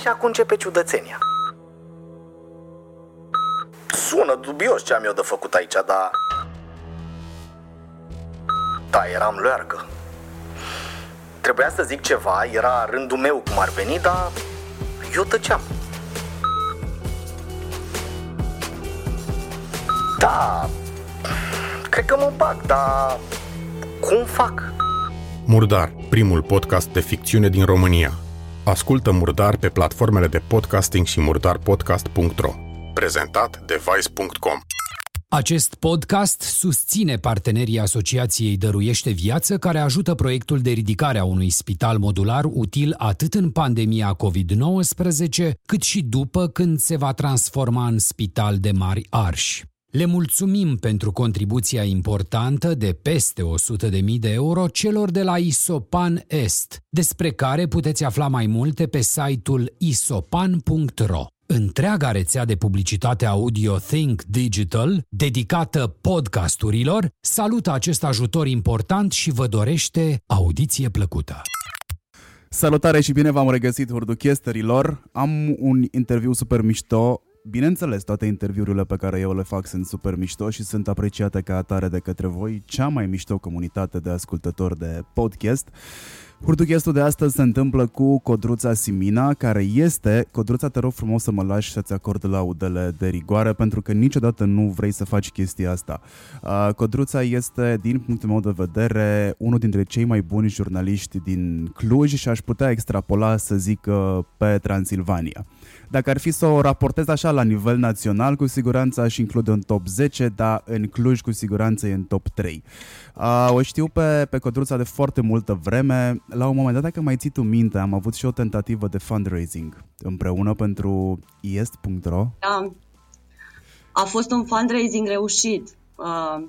și acum începe ciudățenia. Sună dubios ce am eu de făcut aici, dar... Da, eram luarcă. Trebuia să zic ceva, era rândul meu cum ar veni, dar eu tăceam. Da, cred că mă bag, dar cum fac? Murdar, primul podcast de ficțiune din România. Ascultă Murdar pe platformele de podcasting și murdarpodcast.ro. Prezentat de Vice.com. Acest podcast susține partenerii Asociației Dăruiește Viață, care ajută proiectul de ridicare a unui spital modular util atât în pandemia COVID-19, cât și după când se va transforma în spital de mari arși. Le mulțumim pentru contribuția importantă de peste 100.000 de euro celor de la Isopan Est, despre care puteți afla mai multe pe site-ul isopan.ro. Întreaga rețea de publicitate audio Think Digital, dedicată podcasturilor, salută acest ajutor important și vă dorește audiție plăcută. Salutare și bine v-am regăsit, hurduchesterilor! Am un interviu super mișto Bineînțeles, toate interviurile pe care eu le fac sunt super mișto și sunt apreciate ca atare de către voi, cea mai mișto comunitate de ascultători de podcast. Hurduchestul de astăzi se întâmplă cu Codruța Simina, care este... Codruța, te rog frumos să mă lași să-ți acord laudele de rigoare, pentru că niciodată nu vrei să faci chestia asta. Codruța este, din punctul meu de vedere, unul dintre cei mai buni jurnaliști din Cluj și aș putea extrapola, să zic, pe Transilvania. Dacă ar fi să o raportez așa la nivel național, cu siguranță aș include în top 10, dar în Cluj cu siguranță e în top 3. Uh, o știu pe, pe Codruța de foarte multă vreme. La un moment dat, dacă mai ții tu minte, am avut și o tentativă de fundraising împreună pentru iest.ro. Da. A fost un fundraising reușit. Uh,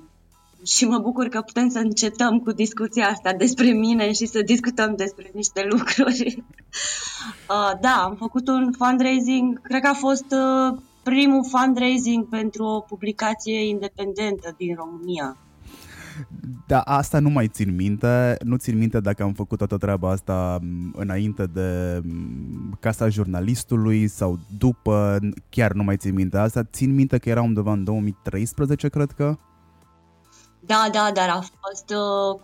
și mă bucur că putem să încetăm cu discuția asta despre mine și să discutăm despre niște lucruri. Uh, da, am făcut un fundraising, cred că a fost uh, primul fundraising pentru o publicație independentă din România. Da, asta nu mai țin minte. Nu țin minte dacă am făcut toată treaba asta înainte de Casa Jurnalistului sau după. Chiar nu mai țin minte asta. Țin minte că era undeva în 2013, cred că. Da, da, dar a fost, uh,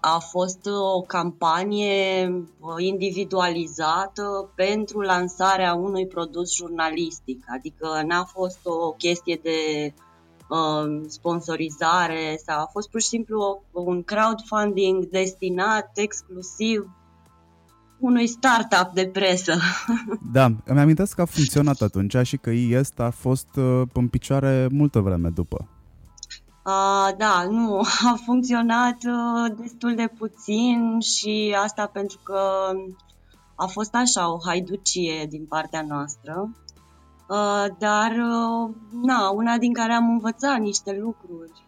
a fost o campanie uh, individualizată pentru lansarea unui produs jurnalistic, adică n-a fost o chestie de uh, sponsorizare sau a fost pur și simplu un crowdfunding destinat exclusiv unui startup de presă. Da, îmi amintesc că a funcționat atunci și că IES a fost în picioare multă vreme după. Uh, da, nu, a funcționat uh, destul de puțin și asta pentru că a fost așa o haiducie din partea noastră. Uh, dar, uh, na, una din care am învățat niște lucruri,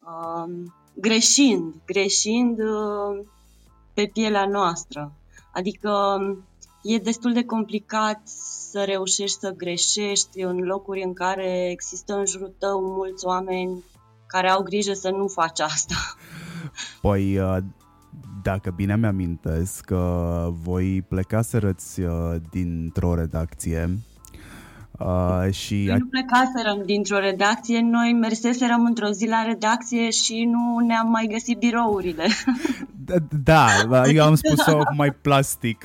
uh, greșind, greșind uh, pe pielea noastră. Adică e destul de complicat să reușești să greșești în locuri în care există în jurul tău mulți oameni care au grijă să nu faci asta. Păi, uh, dacă bine mi-amintesc, că voi plecaserăți uh, dintr-o redacție Uh, și noi nu plecaserăm dintr-o redacție, noi merseserăm într-o zi la redacție și nu ne-am mai găsit birourile. Da, da eu am spus-o mai plastic.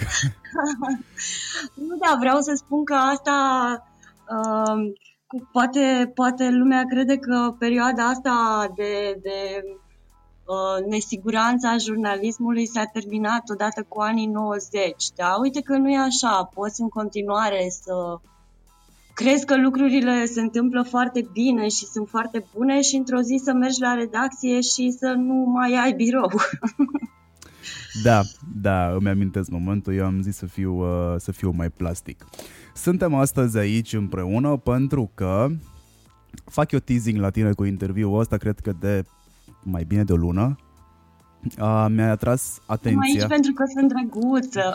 nu, da, vreau să spun că asta uh, poate, poate lumea crede că perioada asta de, de uh, nesiguranță a jurnalismului s-a terminat odată cu anii 90. Da, uite că nu e așa. Poți în continuare să crezi că lucrurile se întâmplă foarte bine și sunt foarte bune și într-o zi să mergi la redacție și să nu mai ai birou. Da, da, îmi amintesc momentul, eu am zis să fiu, uh, să fiu mai plastic. Suntem astăzi aici împreună pentru că fac eu teasing la tine cu interviul ăsta, cred că de mai bine de o lună. Uh, mi-a atras atenția. aici pentru că sunt drăguță.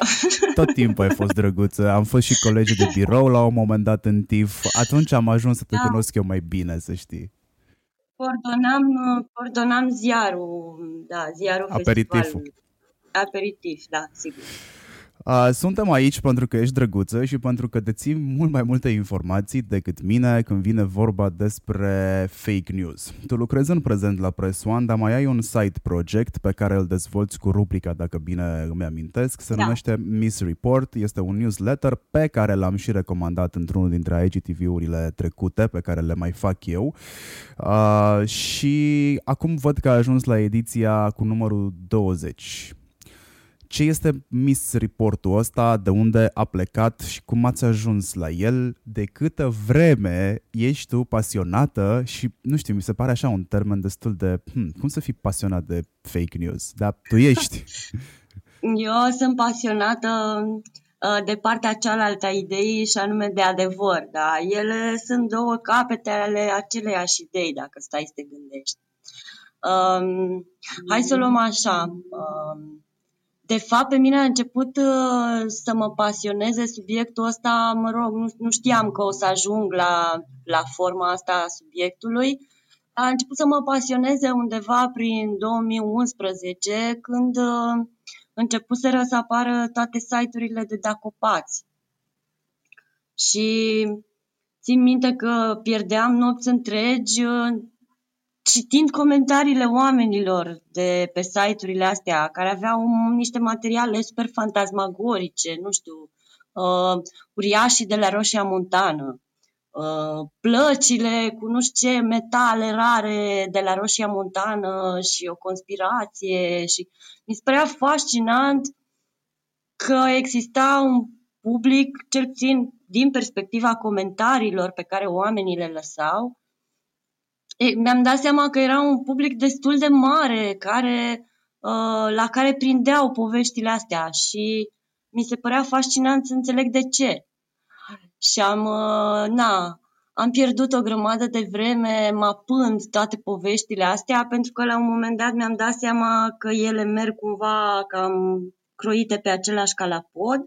Tot timpul ai fost drăguță. Am fost și colegi de birou la un moment dat în TIF. Atunci am ajuns să te da. cunosc eu mai bine, să știi. Coordonam, coordonam ziarul, da, ziarul Aperitiful. Aperitif, da, sigur. Uh, suntem aici pentru că ești drăguță și pentru că deții mult mai multe informații decât mine când vine vorba despre fake news. Tu lucrezi în prezent la Press One, dar mai ai un side project pe care îl dezvolți cu rubrica, dacă bine îmi amintesc, se da. numește Miss Report. Este un newsletter pe care l-am și recomandat într-unul dintre IGTV-urile trecute pe care le mai fac eu. Uh, și acum văd că a ajuns la ediția cu numărul 20 ce este Miss Report-ul ăsta, de unde a plecat și cum ați ajuns la el, de câtă vreme ești tu pasionată și, nu știu, mi se pare așa un termen destul de, hmm, cum să fii pasionat de fake news, dar tu ești. Eu sunt pasionată uh, de partea cealaltă a ideii și anume de adevăr, da? Ele sunt două capete ale aceleiași idei, dacă stai să te gândești. Um, hai să luăm așa. Um, de fapt, pe mine a început uh, să mă pasioneze subiectul ăsta, mă rog, nu, nu știam că o să ajung la, la forma asta a subiectului. A început să mă pasioneze undeva prin 2011, când uh, începuseră să apară toate site-urile de dacopați. Și țin minte că pierdeam nopți întregi uh, citind comentariile oamenilor de pe site-urile astea, care aveau niște materiale super fantasmagorice, nu știu, uh, uriașii de la Roșia Montană, uh, plăcile cu nu știu ce metale rare de la Roșia Montană și o conspirație și mi se părea fascinant că exista un public, cel puțin din perspectiva comentariilor pe care oamenii le lăsau, e, mi-am dat seama că era un public destul de mare care, uh, la care prindeau poveștile astea și mi se părea fascinant să înțeleg de ce. Și am, uh, na, am pierdut o grămadă de vreme mapând toate poveștile astea pentru că la un moment dat mi-am dat seama că ele merg cumva cam croite pe același calapod.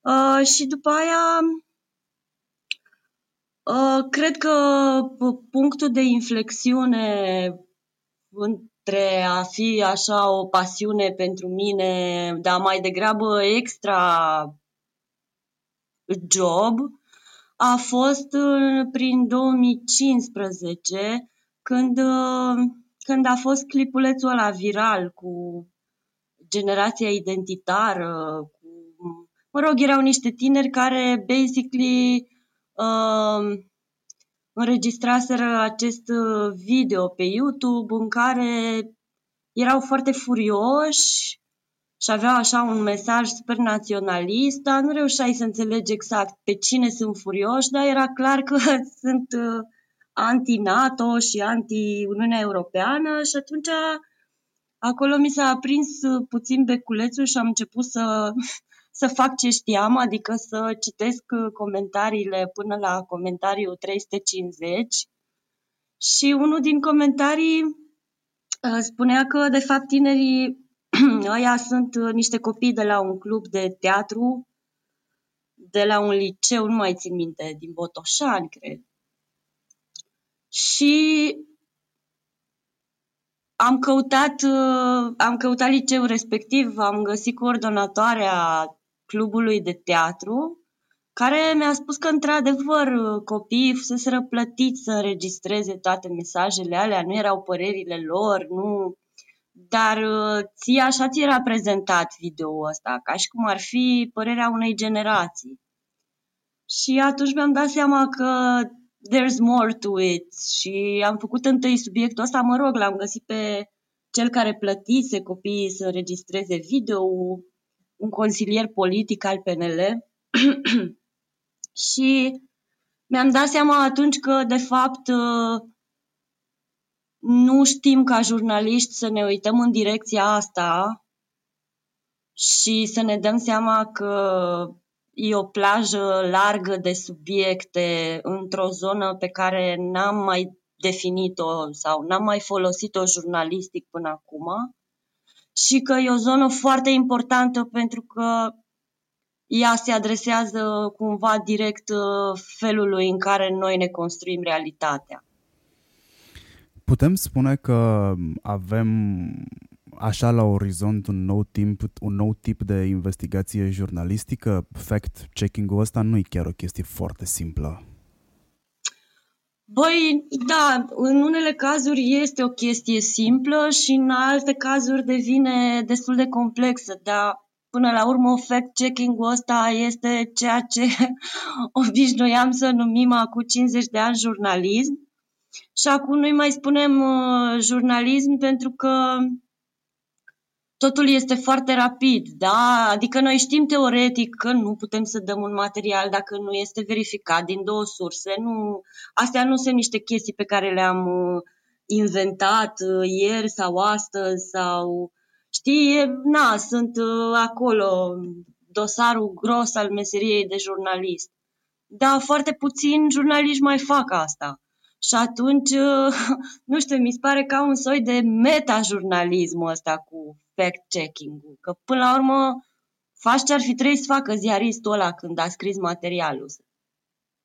Uh, și după aia Uh, cred că punctul de inflexiune între a fi așa o pasiune pentru mine, dar mai degrabă extra job, a fost uh, prin 2015, când, uh, când a fost clipulețul ăla viral cu generația identitară, cu, mă rog, erau niște tineri care basically uh, înregistraseră acest uh, video pe YouTube în care erau foarte furioși și aveau așa un mesaj super naționalist, dar nu reușeai să înțelegi exact pe cine sunt furioși, dar era clar că sunt uh, anti-NATO și anti-Uniunea Europeană și atunci acolo mi s-a aprins uh, puțin beculețul și am început să să fac ce știam, adică să citesc uh, comentariile până la comentariul 350 și unul din comentarii uh, spunea că de fapt tinerii ăia sunt uh, niște copii de la un club de teatru, de la un liceu, nu mai țin minte, din Botoșani, cred. Și am căutat, am căutat liceul respectiv, am găsit coordonatoarea clubului de teatru, care mi-a spus că, într-adevăr, copiii fuseseră plătiți să înregistreze toate mesajele alea, nu erau părerile lor, nu... Dar uh, ție așa ți era prezentat video ăsta, ca și cum ar fi părerea unei generații. Și atunci mi-am dat seama că there's more to it și am făcut întâi subiectul ăsta, mă rog, l-am găsit pe cel care plătise copiii să înregistreze video, un consilier politic al PNL și mi-am dat seama atunci că, de fapt, nu știm ca jurnaliști să ne uităm în direcția asta și să ne dăm seama că e o plajă largă de subiecte într-o zonă pe care n-am mai definit-o sau n-am mai folosit-o jurnalistic până acum și că e o zonă foarte importantă pentru că ea se adresează cumva direct uh, felului în care noi ne construim realitatea. Putem spune că avem așa la orizont un nou, timp, un nou tip de investigație jurnalistică? Fact-checking-ul ăsta nu e chiar o chestie foarte simplă. Băi, da, în unele cazuri este o chestie simplă și în alte cazuri devine destul de complexă, dar până la urmă fact-checking-ul ăsta este ceea ce obișnuiam să numim acum 50 de ani jurnalism. Și acum noi mai spunem uh, jurnalism pentru că totul este foarte rapid, da? Adică noi știm teoretic că nu putem să dăm un material dacă nu este verificat din două surse. Nu, astea nu sunt niște chestii pe care le-am uh, inventat uh, ieri sau astăzi sau știi, na, sunt uh, acolo dosarul gros al meseriei de jurnalist. Dar foarte puțin jurnaliști mai fac asta. Și atunci, nu știu, mi se pare ca un soi de meta-jurnalismul ăsta cu fact-checking-ul. Că până la urmă faci ce ar fi trebuit să facă ziaristul ăla când a scris materialul.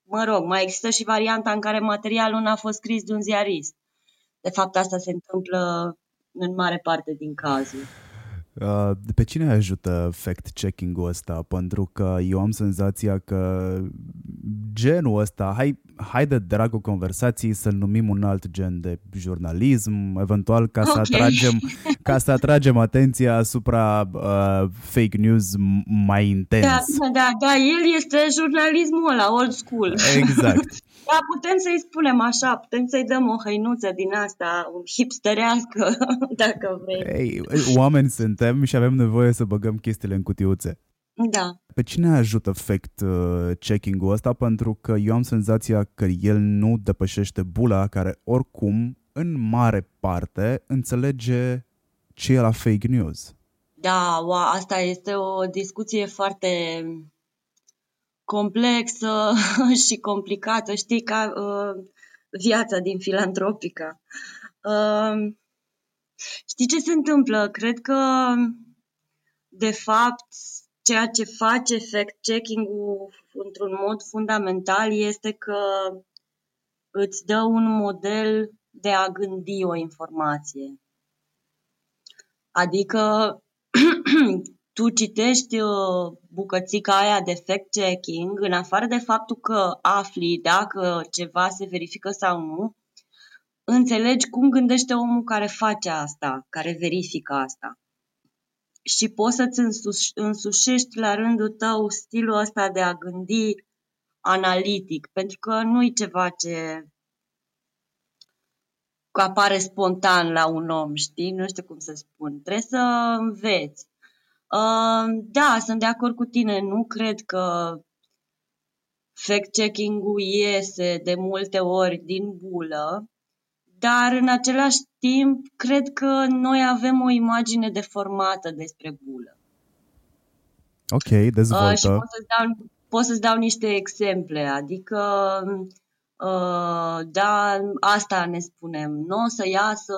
Mă rog, mai există și varianta în care materialul n-a fost scris de un ziarist. De fapt, asta se întâmplă în mare parte din cazuri. Uh, pe cine ajută fact-checking-ul ăsta? Pentru că eu am senzația că genul ăsta, hai, hai de dragul conversației să-l numim un alt gen de jurnalism, eventual ca să, okay. atragem, ca să atragem atenția asupra uh, fake news mai intens. Da, da, da, el este jurnalismul ăla, old school. Exact. Da, putem să-i spunem așa, putem să-i dăm o hăinuță din asta hipsterească, dacă vrei. Ei, oameni suntem și avem nevoie să băgăm chestiile în cutiuțe. Da. Pe cine ajută fact-checking-ul uh, ăsta? Pentru că eu am senzația că el nu depășește bula care oricum, în mare parte, înțelege ce e la fake news. Da, asta este o discuție foarte complexă și complicată, știi, ca uh, viața din filantropica. Uh, știi ce se întâmplă? Cred că, de fapt, ceea ce face fact-checking-ul într-un mod fundamental este că îți dă un model de a gândi o informație. Adică tu citești uh, bucățica aia de fact-checking, în afară de faptul că afli dacă ceva se verifică sau nu, înțelegi cum gândește omul care face asta, care verifică asta. Și poți să-ți însușești la rândul tău stilul ăsta de a gândi analitic, pentru că nu e ceva ce apare spontan la un om, știi? Nu știu cum să spun. Trebuie să înveți. Da, sunt de acord cu tine. Nu cred că fact-checking-ul iese de multe ori din bulă, dar în același timp cred că noi avem o imagine deformată despre bulă. Ok, dezvoltă. Uh, și pot să-ți dau, pot să-ți dau niște exemple, adică uh, da, asta ne spunem, nu o să iasă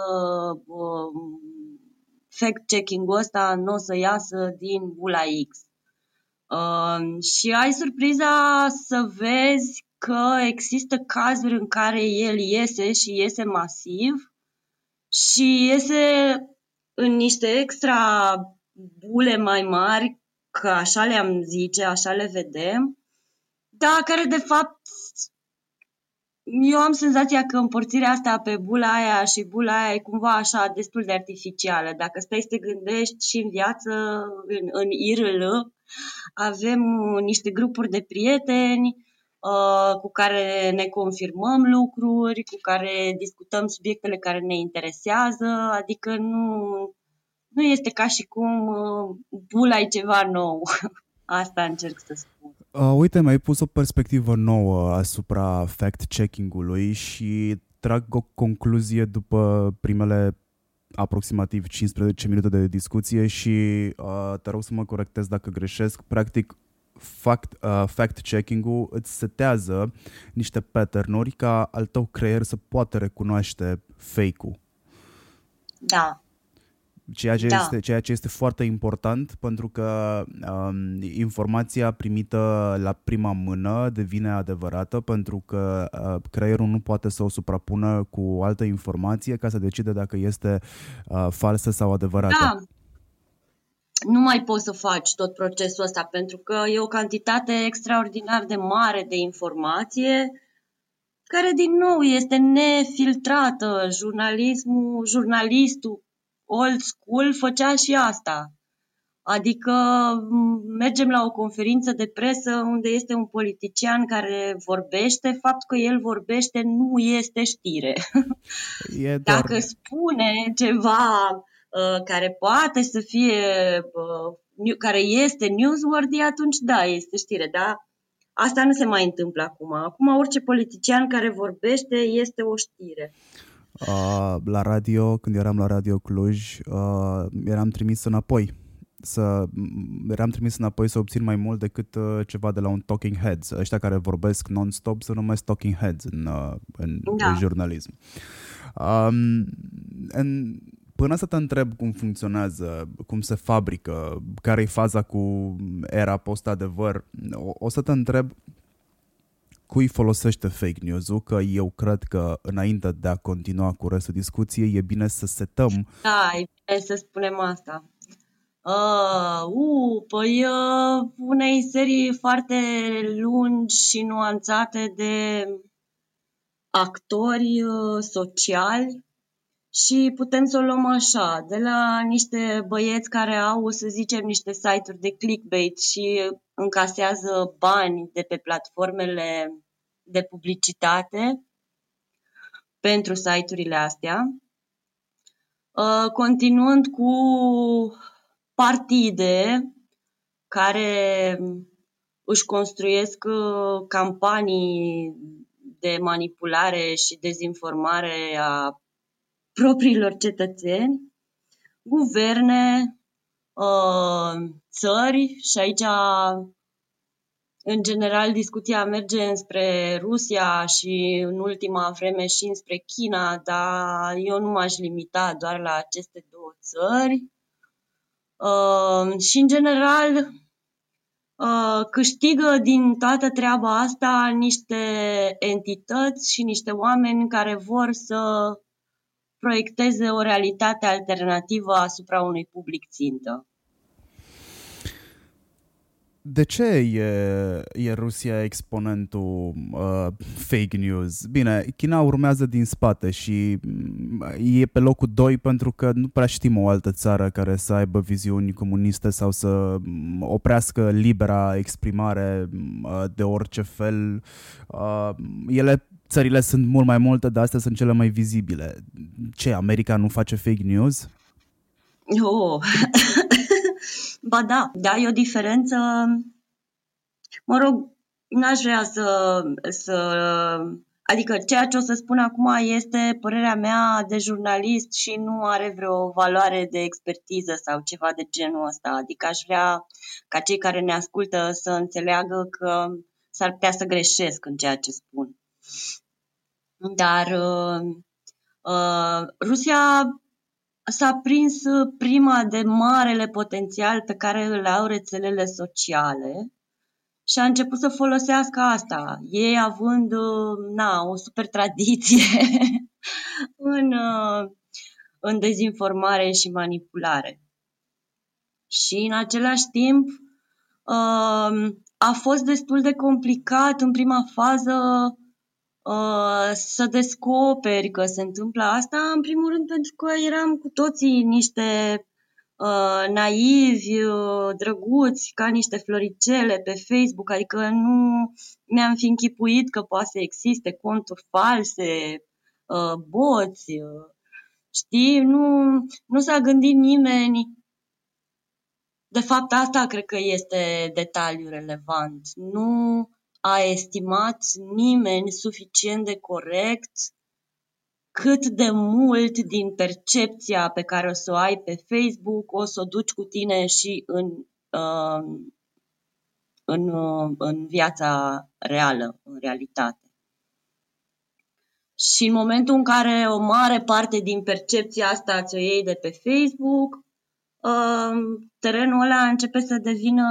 uh, fact-checking-ul ăsta nu o să iasă din bula X. Uh, și ai surpriza să vezi că există cazuri în care el iese și iese masiv și iese în niște extra bule mai mari, că așa le-am zice, așa le vedem, dar care de fapt eu am senzația că împărțirea asta pe bula aia și bula aia e cumva așa destul de artificială. Dacă stai să te gândești și în viață, în, în IRL, avem niște grupuri de prieteni uh, cu care ne confirmăm lucruri, cu care discutăm subiectele care ne interesează, adică nu, nu este ca și cum uh, bula e ceva nou. Asta încerc să spun. Uh, uite, mi-ai pus o perspectivă nouă asupra fact-checking-ului și trag o concluzie după primele aproximativ 15 minute de discuție și uh, te rog să mă corectez dacă greșesc. Practic, fact, uh, fact-checking-ul îți setează niște pattern-uri ca al tău creier să poată recunoaște fake-ul. Da. Ceea ce, Da. este, ceea ce este foarte important pentru că um, informația primită la prima mână devine adevărată pentru că uh, creierul nu poate să o suprapună cu altă informație ca să decide dacă este uh, falsă sau adevărată. Da. Nu mai poți să faci tot procesul ăsta pentru că e o cantitate extraordinar de mare de informație care din nou este nefiltrată. Jurnalismul, jurnalistul old school făcea și asta. Adică m, mergem la o conferință de presă unde este un politician care vorbește, faptul că el vorbește nu este știre. E doar... Dacă spune ceva uh, care poate să fie, uh, new- care este newsworthy, atunci da, este știre, dar asta nu se mai întâmplă acum. Acum orice politician care vorbește este o știre. Uh, la radio, când eram la Radio Cluj, uh, eram trimis înapoi. Să, m- eram trimis înapoi să obțin mai mult decât uh, ceva de la un talking heads. Ăștia care vorbesc non-stop se numesc talking heads în, uh, în, Da. în jurnalism. Um, în, până să te întreb cum funcționează, cum se fabrică, care e faza cu era post-adevăr, o, o să te întreb cui folosește fake news-ul, că eu cred că înainte de a continua cu restul discuției e bine să setăm Da, e bine să spunem asta. Uh, uh, păi uh, unei serii foarte lungi și nuanțate de actori uh, sociali și putem să o luăm așa, de la niște băieți care au, să zicem, niște site-uri de clickbait și încasează bani de pe platformele de publicitate pentru site-urile astea, Uh, continuând cu partide care își construiesc uh, campanii de manipulare și dezinformare a propriilor cetățeni, guverne, uh, țări și aici în general discuția merge înspre Rusia și în ultima vreme și înspre China, dar eu nu m-aș limita doar la aceste două țări. Uh, și în general uh, câștigă din toată treaba asta niște entități și niște oameni care vor să proiecteze o realitate alternativă asupra unui public țintă. De ce e, e Rusia exponentul uh, fake news? Bine, China urmează din spate și mm, e pe locul 2 pentru că nu prea știm o altă țară care să aibă viziuni comuniste sau să mm, oprească libera exprimare mm, uh, de orice fel. Uh, ele țările sunt mult mai multe, dar astea sunt cele mai vizibile. Ce, America nu face fake news? Oh. ba da, da, e o diferență. Mă rog, n-aș vrea să, să... Adică ceea ce o să spun acum este părerea mea de jurnalist și nu are vreo valoare de expertiză sau ceva de genul ăsta. Adică aș vrea ca cei care ne ascultă să înțeleagă că s-ar putea să greșesc în ceea ce spun. Dar uh, uh, Rusia s-a prins prima de marele potențial pe care îl au rețelele sociale și a început să folosească asta, ei având na, o super tradiție în, în dezinformare și manipulare. Și în același timp a fost destul de complicat în prima fază Uh, să descoperi că se întâmplă asta, în primul rând pentru că eram cu toții niște uh, naivi, uh, drăguți, ca niște floricele pe Facebook, adică nu ne-am fi închipuit că poate să existe conturi false, uh, boți, uh, știi, nu, nu s-a gândit nimeni. De fapt, asta cred că este detaliul relevant. Nu a estimat nimeni suficient de corect cât de mult din percepția pe care o să o ai pe Facebook o să o duci cu tine și în, uh, în, uh, în viața reală, în realitate. Și în momentul în care o mare parte din percepția asta ți-o iei de pe Facebook, uh, terenul ăla începe să devină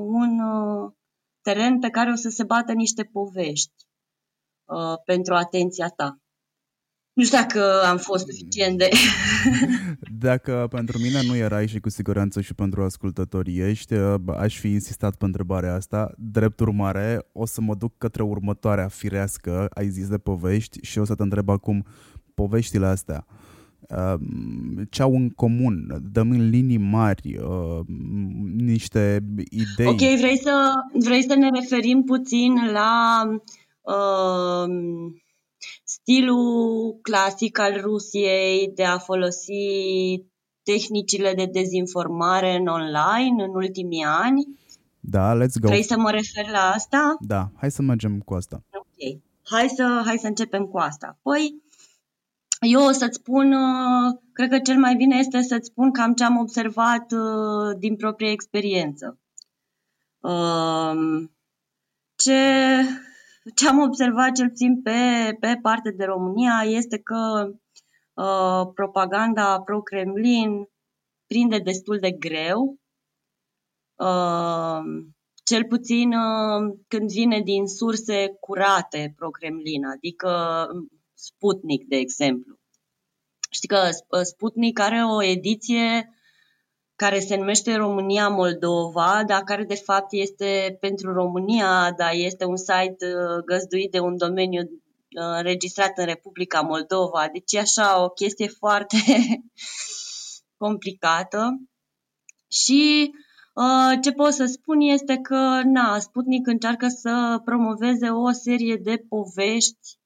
un uh, teren pe care o să se bată niște povești uh, pentru atenția ta. Nu știu dacă am fost suficient de... Dacă pentru mine nu erai și cu siguranță și pentru ascultătorii ești, aș fi insistat pe întrebarea asta. Drept urmare, o să mă duc către următoarea firească, ai zis de povești, și o să te întreb acum poveștile astea ce au în comun, dăm în linii mari niște idei. Ok, vrei să, vrei să ne referim puțin la uh, stilul clasic al Rusiei de a folosi tehnicile de dezinformare în online în ultimii ani. Da, let's go. Vrei să mă refer la asta? Da, hai să mergem cu asta. Ok, hai să, hai să începem cu asta. Păi, eu o să-ți spun, uh, cred că cel mai bine este să-ți spun cam ce am observat uh, din proprie experiență. Um, ce ce am observat cel puțin pe, pe parte de România este că uh, propaganda pro-Kremlin prinde destul de greu, uh, cel puțin uh, când vine din surse curate pro-Kremlin, adică Sputnik, de exemplu. Știi că Sputnik are o ediție care se numește România Moldova, dar care de fapt este pentru România, dar este un site uh, găzduit de un domeniu uh, înregistrat în Republica Moldova. Deci e așa o chestie foarte complicată. Și uh, ce pot să spun este că na, Sputnik încearcă să promoveze o serie de povești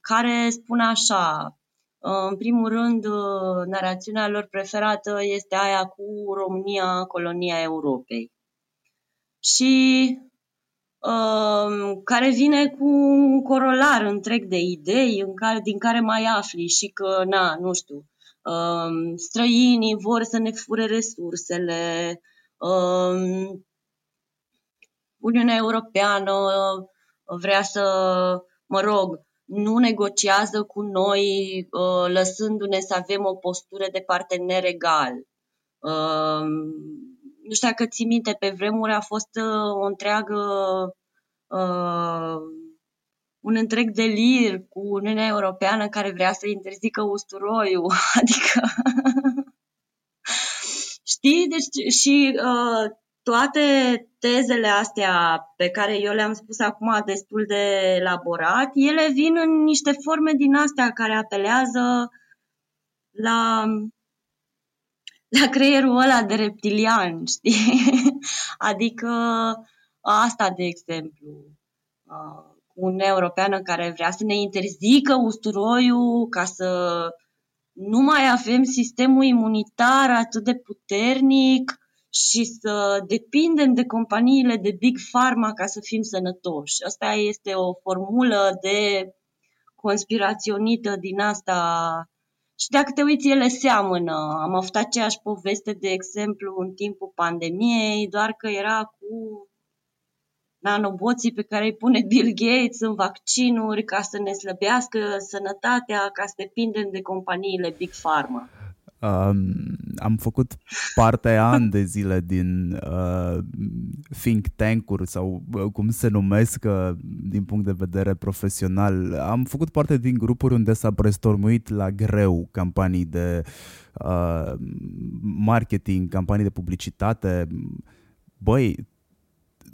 care spun așa, în primul rând, uh, narațiunea lor preferată este aia cu România, colonia Europei. Și um, care vine cu un corolar întreg de idei în care, din care mai afli și că, na, nu știu, um, străinii vor să ne fure resursele, um, Uniunea Europeană vrea să, mă rog, nu negociază cu noi uh, lăsându-ne să avem o postură de partener egal. Uh, nu știu dacă ții minte, pe vremuri a fost uh, o întreagă un întreg delir cu Uniunea Europeană care vrea să interzică usturoiul. Adică știi? Deci și uh, toate tezele astea pe care eu le-am spus acum destul de elaborat, ele vin în niște forme din astea care apelează la, la creierul ăla de reptilian, știi? Adică asta, de exemplu, cu Uniunea Europeană care vrea să ne interzică usturoiul ca să nu mai avem sistemul imunitar atât de puternic, și să depindem de companiile de Big Pharma ca să fim sănătoși. Asta este o formulă de conspiraționită din asta. Și dacă te uiți, ele seamănă. Am avut aceeași poveste, de exemplu, în timpul pandemiei, doar că era cu nanoboții pe care îi pune Bill Gates în vaccinuri ca să ne slăbească sănătatea, ca să depindem de companiile Big Pharma. Um, am făcut parte ani de zile din uh, think tank-uri sau uh, cum se numesc uh, din punct de vedere profesional. Am făcut parte din grupuri unde s-a brainstormuit la greu campanii de uh, marketing, campanii de publicitate. Băi,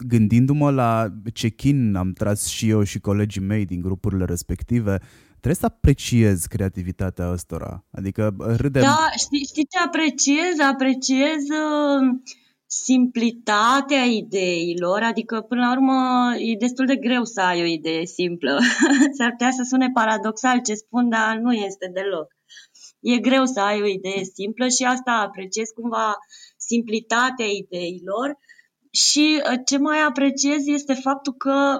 gândindu-mă la check-in, am tras și eu și colegii mei din grupurile respective, trebuie să apreciez creativitatea ăstora. Adică râdem... Da, știi, știi ce apreciez? Apreciez uh, simplitatea ideilor, adică până la urmă e destul de greu să ai o idee simplă. S-ar putea să sune paradoxal ce spun, dar nu este deloc. E greu să ai o idee simplă și asta apreciez cumva simplitatea ideilor și uh, ce mai apreciez este faptul că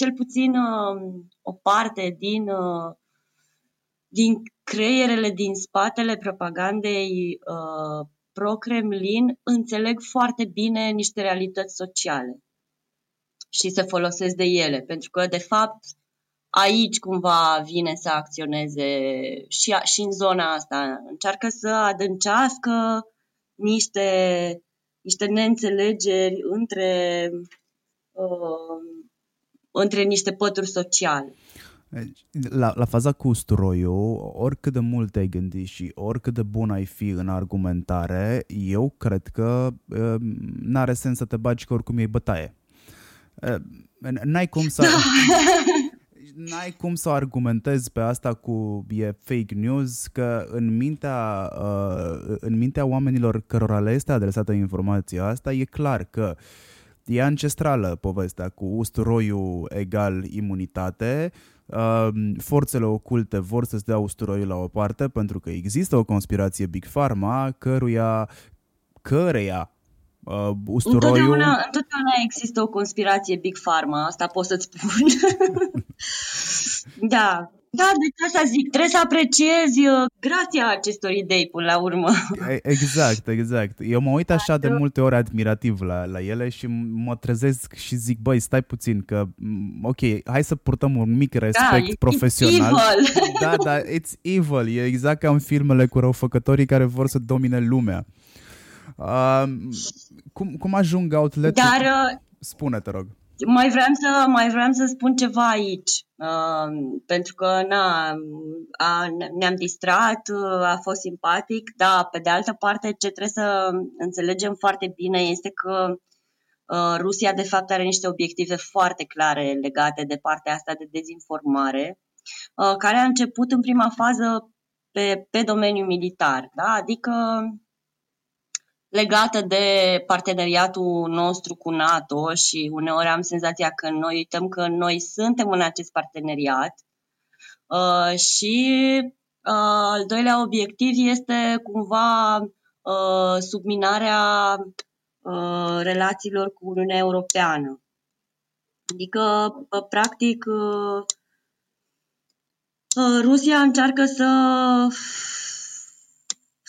cel puțin uh, o parte din, uh, din creierele din spatele propagandei uh, pro-Kremlin înțeleg foarte bine niște realități sociale și se folosesc de ele, pentru că, de fapt, aici cumva vine să acționeze și, și în zona asta. Încearcă să adâncească niște, niște neînțelegeri între, uh, între niște pături sociale. La, la faza cu usturoiul, oricât de mult te-ai gândit și oricât de bun ai fi în argumentare, eu cred că uh, n-are sens să te bagi că oricum e bătaie. Uh, n-ai cum să... Da. N-ai cum să argumentezi pe asta cu e fake news, că în mintea, uh, în mintea oamenilor cărora le este adresată informația asta, e clar că e ancestrală povestea cu usturoiul egal imunitate, uh, forțele oculte vor să-ți dea usturoiul la o parte pentru că există o conspirație Big Pharma căruia, căreia uh, usturoiul... Întotdeauna, întotdeauna există o conspirație Big Pharma, asta pot să-ți spun. da, da, deci asta zic, trebuie să apreciezi uh, grația acestor idei până la urmă. Exact, exact. Eu mă uit așa de multe ori admirativ la, la ele și mă trezesc și zic, băi, stai puțin, că, ok, hai să purtăm un mic respect da, profesional. Evil. Da, da, it's evil. E exact ca în filmele cu răufăcătorii care vor să domine lumea. Uh, cum, cum ajung outlet Dar... Uh, Spune, te rog. Mai vreau să, mai vreau să spun ceva aici, uh, pentru că na, a, ne-am distrat, uh, a fost simpatic, dar pe de altă parte ce trebuie să înțelegem foarte bine este că uh, Rusia de fapt are niște obiective foarte clare legate de partea asta de dezinformare, uh, care a început în prima fază pe, pe domeniul militar, da? adică legată de parteneriatul nostru cu NATO și uneori am senzația că noi uităm că noi suntem în acest parteneriat uh, și uh, al doilea obiectiv este cumva uh, subminarea uh, relațiilor cu Uniunea Europeană. Adică, uh, practic, uh, uh Rusia încearcă să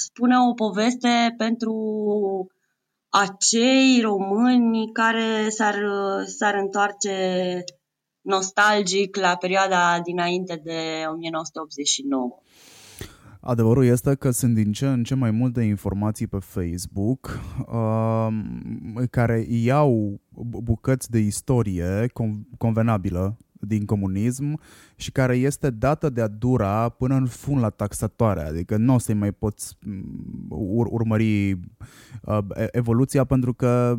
spune o poveste pentru acei români care s-ar, s-ar întoarce nostalgic la perioada dinainte de 1989. Adevărul este că sunt din ce în ce mai multe informații pe Facebook uh, care iau bucăți de istorie convenabilă din comunism și care este dată de-a dura până în fund la taxatoare, adică nu o să-i mai poți mm, ur- urmări uh, evoluția pentru că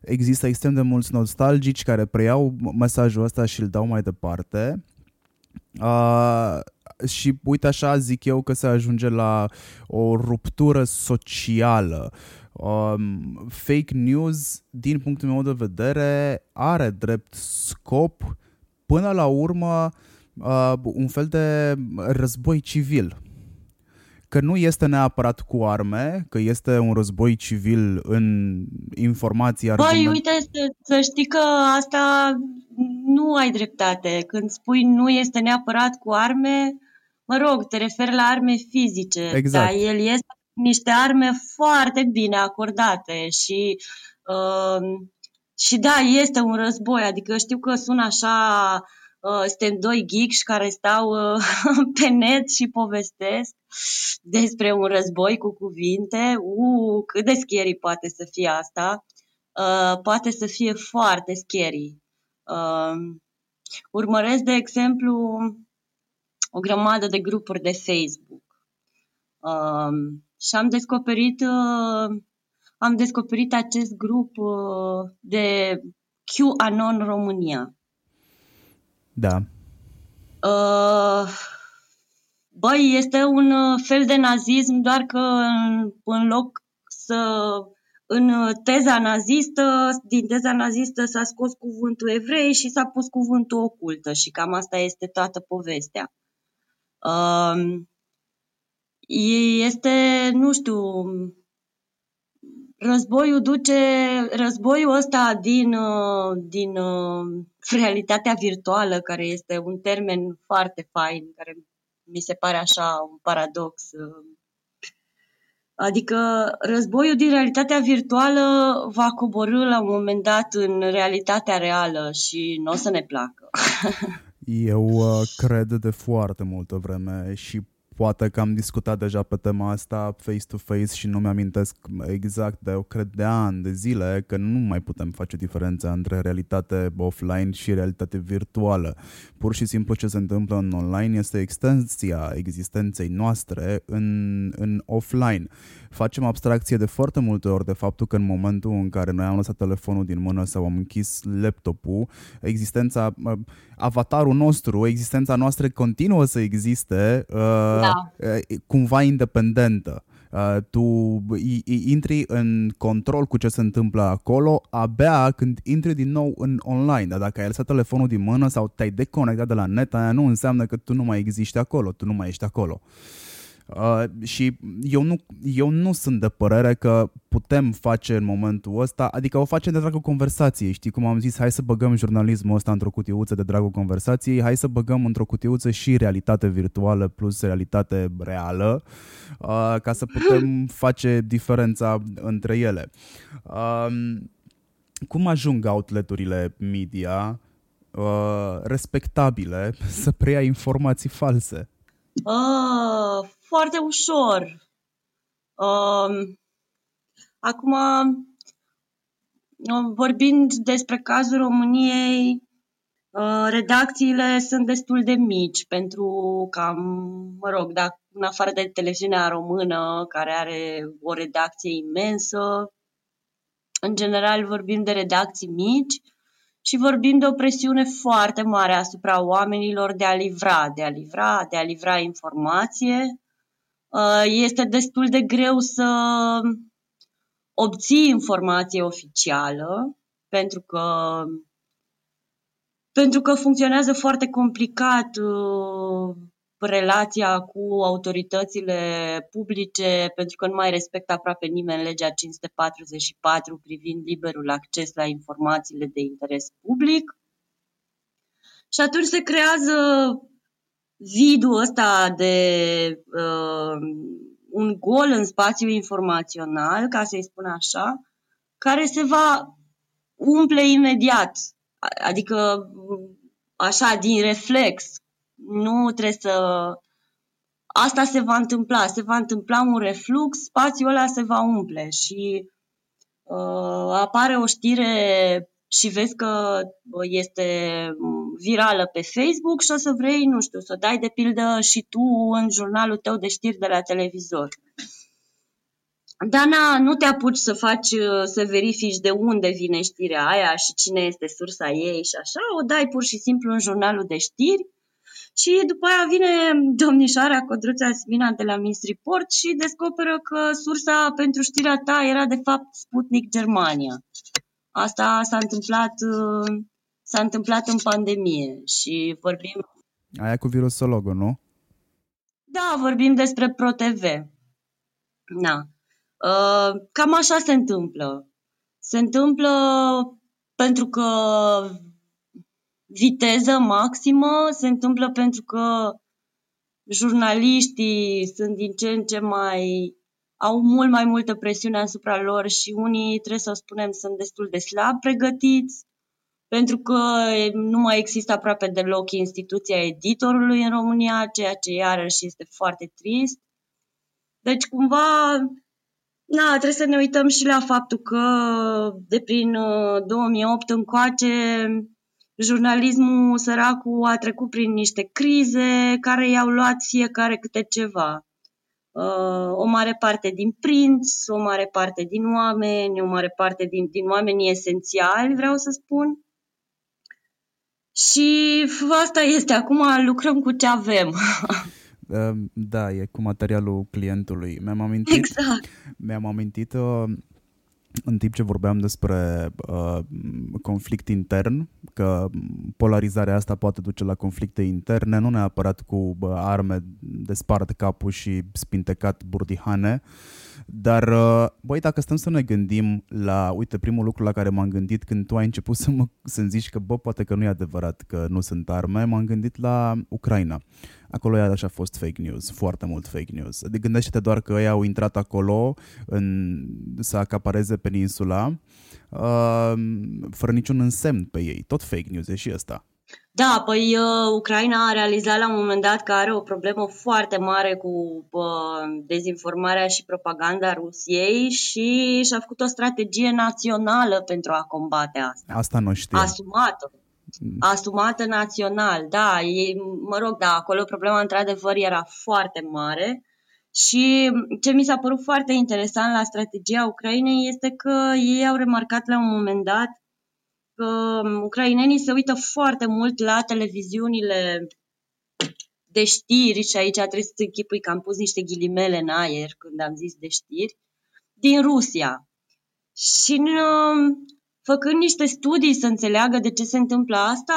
există extrem de mulți nostalgici care preiau mesajul ăsta și îl dau mai departe. Uh, și uite așa zic eu că se ajunge la o ruptură socială. Um, fake news, din punctul meu de vedere, are drept scop până la urmă uh, un fel de război civil. Că nu este neapărat cu arme, că este un război civil în informații. Argument... Băi, uite, să, să știi că asta nu ai dreptate. Când spui nu este neapărat cu arme, mă rog, te referi la arme fizice. Exact. Dar el este niște arme foarte bine acordate și uh, și da, este un război, adică știu că sună așa, uh, suntem doi geeks care stau uh, pe net și povestesc despre un război cu cuvinte. Uh, cât de scary poate să fie asta. Uh, poate să fie foarte scary. Uh, urmăresc, de exemplu, o grămadă de grupuri de Facebook. Uh, și am descoperit uh, am descoperit acest grup uh, de QAnon România. Da. Uh, băi, este un uh, fel de nazism, doar că în, în loc să în teza nazistă, din teza nazistă s-a scos cuvântul evrei și s-a pus cuvântul ocultă și cam asta este toată povestea. Uh, este, nu știu, războiul duce, războiul ăsta din, uh, din uh, realitatea virtuală, care este un termen foarte fain, care mi se pare așa un paradox. Uh. Adică războiul din realitatea virtuală va coborâ la un moment dat în realitatea reală și nu o să ne placă. Eu uh, cred de foarte multă vreme și poate că am discutat deja pe tema asta face-to-face și nu mi-amintesc exact, dar eu cred de ani, de zile, că nu mai putem face diferența între realitate offline și realitate virtuală. Pur și simplu ce se întâmplă în online este extensia existenței noastre în, în offline facem abstracție de foarte multe ori de faptul că în momentul în care noi am lăsat telefonul din mână sau am închis laptopul, existența, avatarul nostru, existența noastră continuă să existe uh, da. cumva independentă. Uh, tu intri în control cu ce se întâmplă acolo abia când intri din nou în online. Dar dacă ai lăsat telefonul din mână sau te-ai deconectat de la net, aia nu înseamnă că tu nu mai existi acolo, tu nu mai ești acolo. Uh, Uh, și eu nu, eu nu sunt de părere că putem face în momentul ăsta, adică o facem de dragul conversației, știi cum am zis, hai să băgăm jurnalismul ăsta într-o cutiuță de dragul conversației, hai să băgăm într-o cutiuță și realitate virtuală plus realitate reală, uh, ca să putem face diferența între ele. Uh, cum ajung outleturile media uh, respectabile să preia informații false? Uh, foarte ușor. Uh, acum, vorbind despre cazul României, uh, redacțiile sunt destul de mici pentru că, mă rog, dacă în afară de televiziunea română, care are o redacție imensă, în general vorbim de redacții mici, și vorbim de o presiune foarte mare asupra oamenilor de a livra, de a livra, de a livra informație. Uh, este destul de greu să obții informație oficială, pentru că pentru că funcționează foarte complicat uh, relația cu autoritățile publice, pentru că nu mai respectă aproape nimeni legea 544 privind liberul acces la informațiile de interes public. Și atunci se creează vidul ăsta de uh, un gol în spațiu informațional, ca să-i spun așa, care se va umple imediat. Adică așa, din reflex, nu trebuie să... Asta se va întâmpla, se va întâmpla un reflux, spațiul ăla se va umple și uh, apare o știre și vezi că este virală pe Facebook și o să vrei, nu știu, să o dai de pildă și tu în jurnalul tău de știri de la televizor. Dar na, nu te apuci să faci, să verifici de unde vine știrea aia și cine este sursa ei și așa, o dai pur și simplu în jurnalul de știri și după aia vine domnișoara Codruța Simina de la Miss Report și descoperă că sursa pentru știrea ta era de fapt Sputnik Germania. Asta s-a întâmplat, s-a întâmplat în pandemie și vorbim... Aia cu virusologul, nu? Da, vorbim despre ProTV. Da. Cam așa se întâmplă. Se întâmplă pentru că viteză maximă se întâmplă pentru că jurnaliștii sunt din ce în ce mai au mult mai multă presiune asupra lor și unii, trebuie să o spunem, sunt destul de slab pregătiți, pentru că nu mai există aproape deloc instituția editorului în România, ceea ce iarăși este foarte trist. Deci, cumva, na, trebuie să ne uităm și la faptul că de prin 2008 uh, încoace jurnalismul săracul a trecut prin niște crize care i-au luat fiecare câte ceva. Uh, o mare parte din prinți, o mare parte din oameni, o mare parte din, din oamenii esențiali, vreau să spun. Și asta este. Acum lucrăm cu ce avem. Da, e cu materialul clientului. Mi-am amintit, exact. mi-am amintit uh, în timp ce vorbeam despre uh, conflict intern, că polarizarea asta poate duce la conflicte interne, nu neapărat cu uh, arme de spart capul și spintecat burdihane, dar, uh, băi, dacă stăm să ne gândim la, uite, primul lucru la care m-am gândit când tu ai început să mă, să-mi zici că, bă, poate că nu e adevărat că nu sunt arme, m-am gândit la Ucraina. Acolo iarăși a fost fake news, foarte mult fake news. Adică gândește-te doar că ei au intrat acolo în, să acapareze peninsula uh, fără niciun însemn pe ei. Tot fake news e și ăsta. Da, păi uh, Ucraina a realizat la un moment dat că are o problemă foarte mare cu uh, dezinformarea și propaganda Rusiei și și-a făcut o strategie națională pentru a combate asta. Asta nu știu. Asumată. Asumată național, da. E, mă rog, da, acolo problema într-adevăr era foarte mare. Și ce mi s-a părut foarte interesant la strategia Ucrainei este că ei au remarcat la un moment dat că ucrainenii se uită foarte mult la televiziunile de știri și aici trebuie să închipui că am pus niște ghilimele în aer când am zis de știri, din Rusia. Și în, făcând niște studii să înțeleagă de ce se întâmplă asta,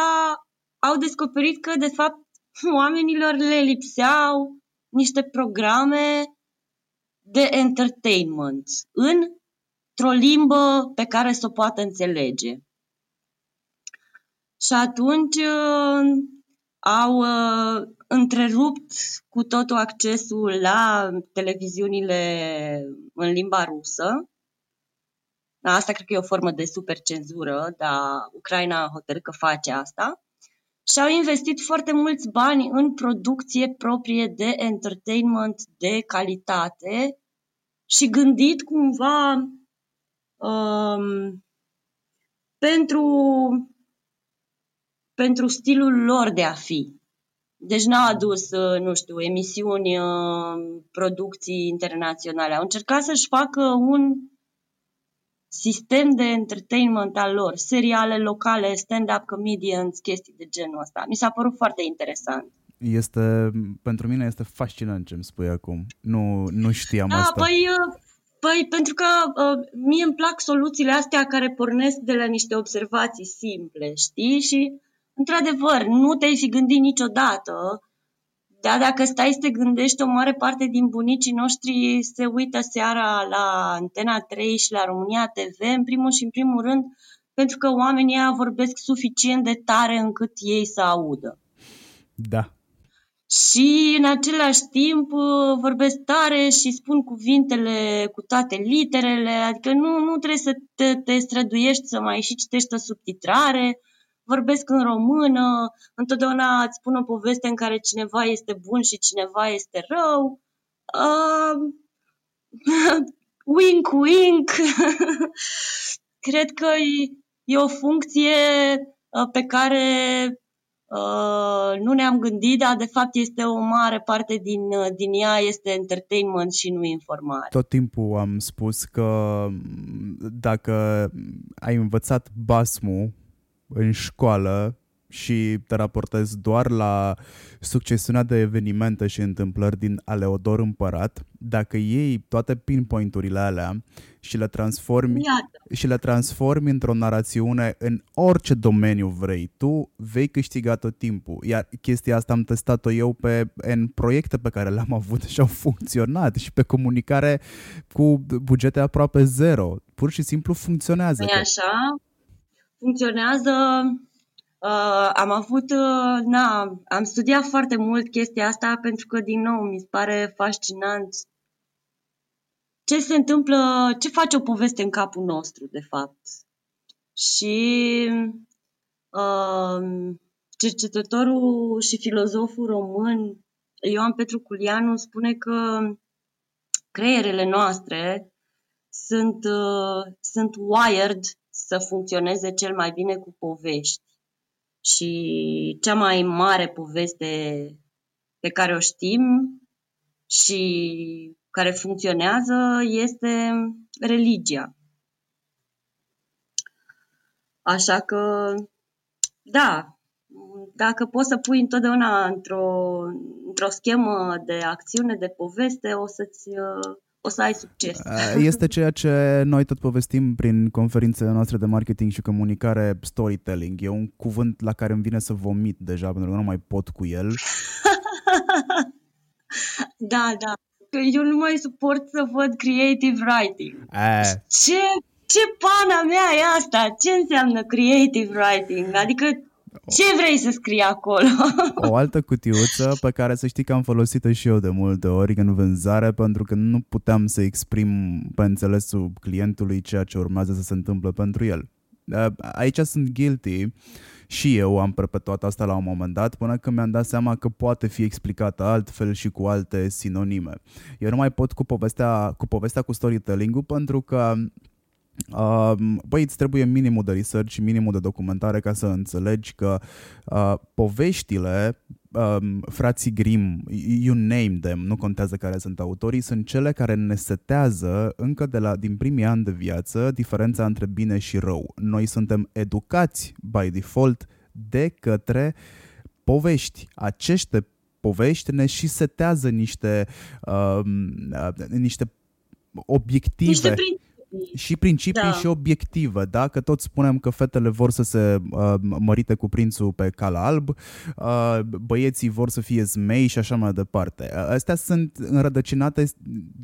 au descoperit că, de fapt, oamenilor le lipseau niște programe de entertainment într-o limbă pe care să o poată înțelege. Și atunci uh, au uh, întrerupt cu totul accesul la televiziunile în limba rusă. Asta cred că e o formă de supercenzură, dar Ucraina a hotărât că face asta. Și au investit foarte mulți bani în producție proprie de entertainment de calitate și gândit cumva um, pentru pentru stilul lor de a fi. Deci n-au adus, uh, nu știu, emisiuni, uh, producții internaționale. Au încercat să-și facă un sistem de entertainment al lor, seriale locale, stand-up comedians, chestii de genul ăsta. Mi s-a părut foarte interesant. Este, pentru mine este fascinant ce îmi spui acum. Nu, nu știam da, asta. Păi, uh, păi, pentru că uh, mie îmi plac soluțiile astea care pornesc de la niște observații simple, știi? Și într-adevăr, nu te-ai fi gândit niciodată, dar dacă stai să te gândești, o mare parte din bunicii noștri se uită seara la Antena 3 și la România TV, în primul și în primul rând, pentru că oamenii ăia vorbesc suficient de tare încât ei să audă. Da. Și în același timp vorbesc tare și spun cuvintele cu toate literele, adică nu, nu trebuie să te, te străduiești să mai și citești o subtitrare, vorbesc în română, întotdeauna îți spun o poveste în care cineva este bun și cineva este rău. Uh, wink, wink. Cred că e, e o funcție uh, pe care uh, nu ne-am gândit, dar de fapt este o mare parte din, uh, din ea este entertainment și nu informare. Tot timpul am spus că dacă ai învățat basmul în școală și te raportezi doar la succesiunea de evenimente și întâmplări din Aleodor Împărat, dacă iei toate pinpoint-urile alea și le transformi Iată. și le transformi într-o narațiune în orice domeniu vrei, tu vei câștiga tot timpul. Iar chestia asta am testat-o eu pe în proiecte pe care le-am avut și au funcționat și pe comunicare cu bugete aproape zero. Pur și simplu funcționează. E așa? Funcționează. Uh, am avut, uh, na, am studiat foarte mult chestia asta pentru că, din nou, mi se pare fascinant ce se întâmplă, ce face o poveste în capul nostru, de fapt. Și uh, cercetătorul și filozoful român Ioan Petru Culianu spune că creierele noastre sunt, uh, sunt wired să funcționeze cel mai bine cu povești. Și cea mai mare poveste pe care o știm și care funcționează este religia. Așa că, da, dacă poți să pui întotdeauna într-o, într-o schemă de acțiune, de poveste, o să-ți o să ai succes. Este ceea ce noi tot povestim prin conferințele noastre de marketing și comunicare, storytelling. E un cuvânt la care îmi vine să vomit deja, pentru că nu mai pot cu el. da, da. Eu nu mai suport să văd creative writing. A. Ce, ce pana mea e asta? Ce înseamnă creative writing? Adică ce vrei să scrii acolo? o altă cutiuță pe care să știi că am folosit-o și eu de multe ori în vânzare pentru că nu puteam să exprim pe înțelesul clientului ceea ce urmează să se întâmple pentru el. Uh, aici sunt guilty și eu am perpetuat asta la un moment dat până când mi-am dat seama că poate fi explicată altfel și cu alte sinonime. Eu nu mai pot cu povestea cu, povestea cu storytelling-ul pentru că Uh, băi, îți trebuie minimul de research și minimul de documentare ca să înțelegi că uh, poveștile, um, frații Grimm, you name them, nu contează care sunt autorii, sunt cele care ne setează încă de la, din primii ani de viață diferența între bine și rău. Noi suntem educați by default de către povești. Aceste povești ne și setează niște, uh, uh, niște obiective. Niște prin- și principii da. și obiectivă, da? Că toți spunem că fetele vor să se uh, mărite cu prințul pe cal alb, uh, băieții vor să fie zmei și așa mai departe. Astea sunt înrădăcinate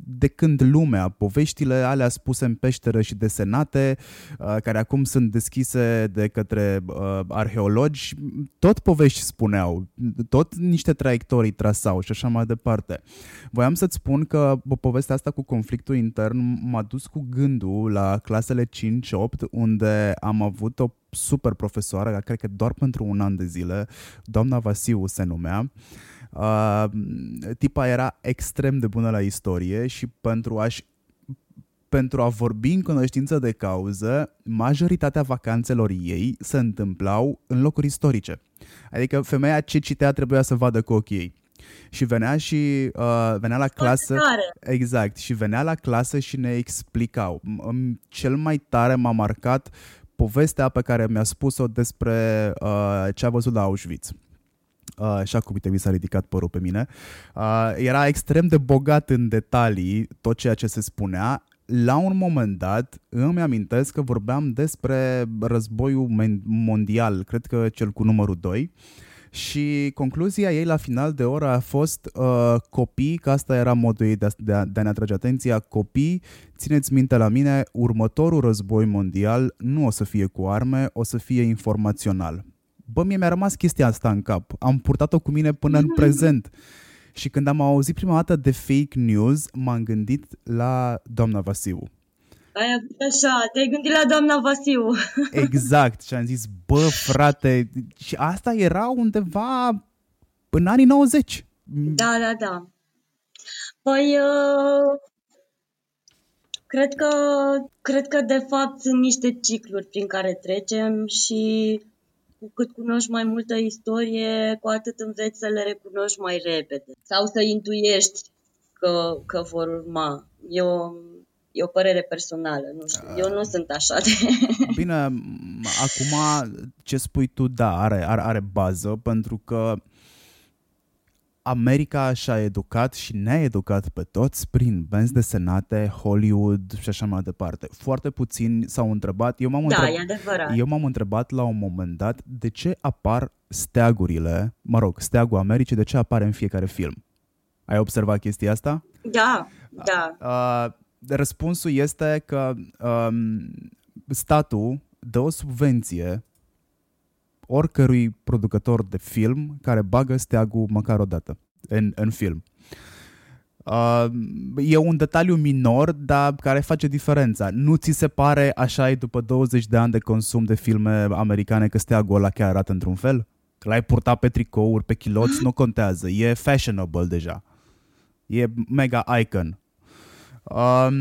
de când lumea, poveștile alea spuse în peșteră și desenate, uh, care acum sunt deschise de către uh, arheologi, tot povești spuneau, tot niște traiectorii trasau și așa mai departe. Voiam să-ți spun că povestea asta cu conflictul intern m-a dus cu gând gândul la clasele 5-8, unde am avut o super profesoară, cred că doar pentru un an de zile, doamna Vasiu se numea. Uh, tipa era extrem de bună la istorie și pentru a pentru a vorbi în cunoștință de cauză, majoritatea vacanțelor ei se întâmplau în locuri istorice. Adică femeia ce citea trebuia să vadă cu ochii ei. Și venea și uh, venea la clasă. Exact, și venea la clasă și ne explicau. Cel mai tare m-a marcat povestea pe care mi-a spus-o despre uh, ce a văzut la Auschwitz. Uh, și acum, uite, mi s-a ridicat părul pe mine. Uh, era extrem de bogat în detalii tot ceea ce se spunea. La un moment dat, îmi amintesc că vorbeam despre războiul mondial, cred că cel cu numărul 2, și concluzia ei la final de oră a fost uh, copii, că asta era modul ei de a, de, a, de a ne atrage atenția, copii, țineți minte la mine, următorul război mondial nu o să fie cu arme, o să fie informațional. Bă, mie mi-a rămas chestia asta în cap. Am purtat-o cu mine până în prezent. Și când am auzit prima dată de fake news, m-am gândit la doamna Vasiu. Ai avut așa, te-ai gândit la doamna Vasiu. Exact, și am zis, bă, frate, și asta era undeva în anii 90. Da, da, da. Păi, uh, cred că, cred că de fapt sunt niște cicluri prin care trecem și cu cât cunoști mai multă istorie, cu atât înveți să le recunoști mai repede. Sau să intuiești că, că vor urma. Eu E o părere personală, nu știu. Eu nu sunt așa de... Bine, acum ce spui tu, da, are, are, are bază, pentru că America și-a educat și ne-a educat pe toți prin benzi desenate, Hollywood și așa mai departe. Foarte puțini s-au întrebat, eu m-am, da, întreb... e adevărat. eu m-am întrebat la un moment dat de ce apar steagurile, mă rog, steagul Americii, de ce apare în fiecare film. Ai observat chestia asta? Da, da. Uh, răspunsul este că um, statul dă o subvenție oricărui producător de film care bagă steagul măcar o dată în, în film. Uh, e un detaliu minor, dar care face diferența. Nu ți se pare așa e după 20 de ani de consum de filme americane că steagul ăla chiar arată într-un fel? Că l-ai purtat pe tricouri, pe chiloți, nu contează. E fashionable deja. E mega icon. Um,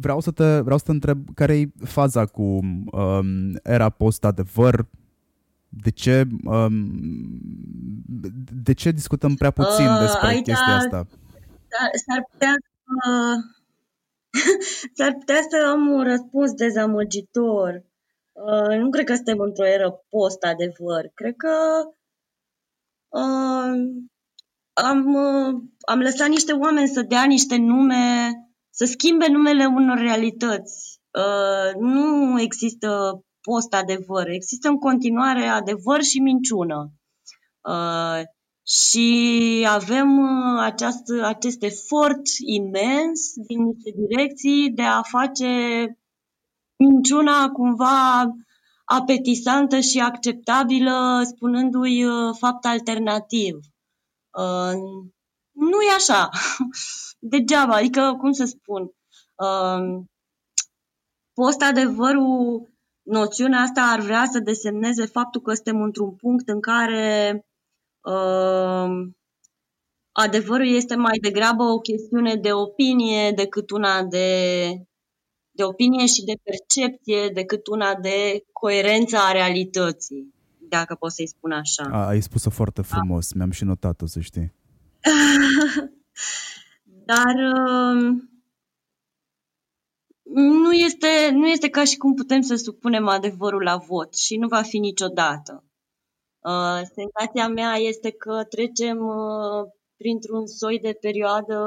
vreau, să te, vreau să te întreb care e faza cu um, era post-adevăr, de ce, um, de ce discutăm prea puțin uh, despre aici chestia asta? S-ar putea, uh, s-ar putea să am un răspuns dezamăgitor. Uh, nu cred că suntem într-o eră post-adevăr. Cred că uh, am, uh, am lăsat niște oameni să dea niște nume să schimbe numele unor realități. Uh, nu există post-adevăr, există în continuare adevăr și minciună. Uh, și avem uh, această, acest efort imens din niște direcții de a face minciuna cumva apetisantă și acceptabilă, spunându-i fapt alternativ. Nu e așa. degeaba, adică, cum să spun, uh, post adevărul noțiunea asta ar vrea să desemneze faptul că suntem într-un punct în care uh, adevărul este mai degrabă o chestiune de opinie decât una de, de opinie și de percepție decât una de coerență a realității, dacă pot să-i spun așa. A, ai spus-o foarte frumos, da. mi-am și notat-o, să știi. Dar uh, nu este, nu este ca și cum putem să supunem adevărul la vot și nu va fi niciodată. Uh, senzația mea este că trecem uh, printr-un soi de perioadă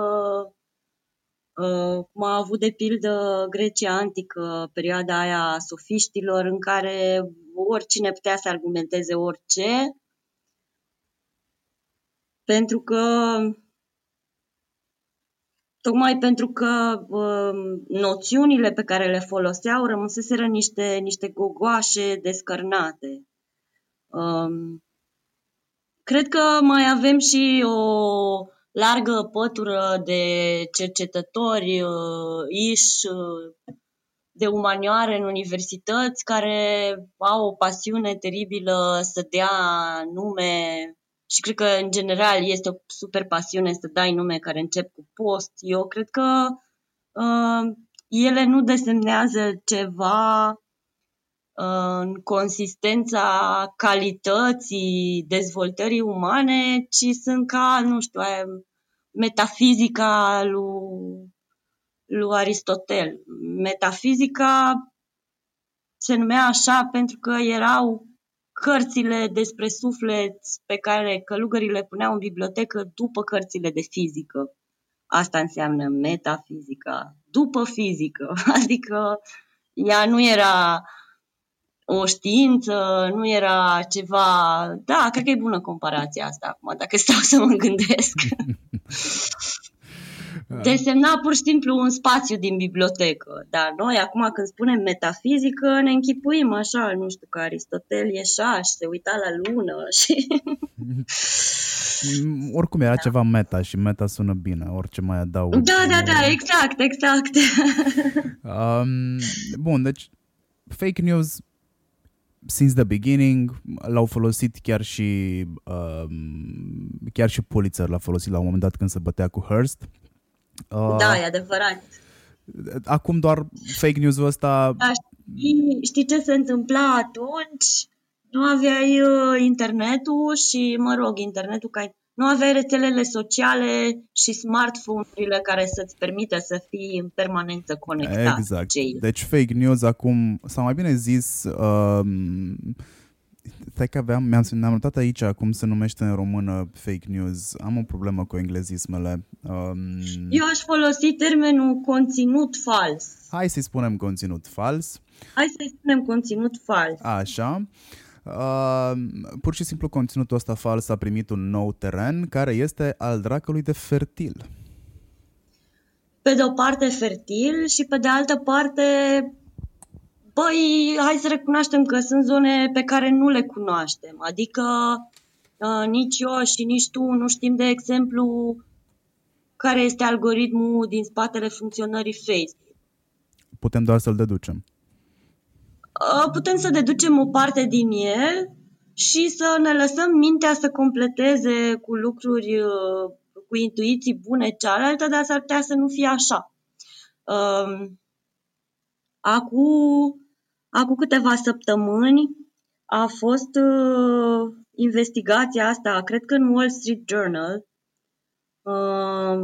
uh, cum a avut de pildă Grecia antică, perioada aia a sofiștilor, în care oricine putea să argumenteze orice, pentru că tocmai pentru că uh, noțiunile pe care le foloseau rămăseseră niște, niște gogoașe descărnate. Um, cred că mai avem și o largă pătură de cercetători uh, iși uh, de umanioare în universități care au o pasiune teribilă să dea nume și cred că, în general, este o super pasiune să dai nume care încep cu post. Eu cred că uh, ele nu desemnează ceva uh, în consistența calității dezvoltării umane, ci sunt ca, nu știu, metafizica lui, lui Aristotel. Metafizica se numea așa pentru că erau cărțile despre suflet pe care călugării le puneau în bibliotecă după cărțile de fizică. Asta înseamnă metafizica, după fizică, adică ea nu era o știință, nu era ceva... Da, cred că e bună comparația asta acum, dacă stau să mă gândesc. Desemna pur și simplu un spațiu din bibliotecă. Dar noi, acum când spunem metafizică, ne închipuim așa, nu știu, că Aristotel ieșa și se uita la lună și... Oricum era da. ceva meta și meta sună bine, orice mai adaug. Da, da, da, exact, exact. um, bun, deci fake news since the beginning l-au folosit chiar și um, chiar și Pulitzer l-a folosit la un moment dat când se bătea cu Hearst Uh, da, e adevărat. Acum doar fake news-ul ăsta... Da, știi, știi ce se întâmpla atunci? Nu aveai uh, internetul și, mă rog, internetul ca nu aveai rețelele sociale și smartphone-urile care să-ți permită să fii în permanență conectat. Exact. Cei. Deci fake news acum, sau mai bine zis, um, Stai că aveam, mi-am, mi-am notat aici cum se numește în română fake news. Am o problemă cu englezismele. Um... Eu aș folosi termenul conținut fals. Hai să-i spunem conținut fals. Hai să-i spunem conținut fals. Așa. Uh, pur și simplu conținutul ăsta fals a primit un nou teren care este al dracului de fertil. Pe de o parte fertil și pe de altă parte Păi, hai să recunoaștem că sunt zone pe care nu le cunoaștem. Adică uh, nici eu și nici tu nu știm, de exemplu, care este algoritmul din spatele funcționării Facebook. Putem doar să-l deducem. Uh, putem să deducem o parte din el și să ne lăsăm mintea să completeze cu lucruri, uh, cu intuiții bune cealaltă, dar s-ar putea să nu fie așa. Uh, acum Acum câteva săptămâni a fost uh, investigația asta, cred că în Wall Street Journal, uh,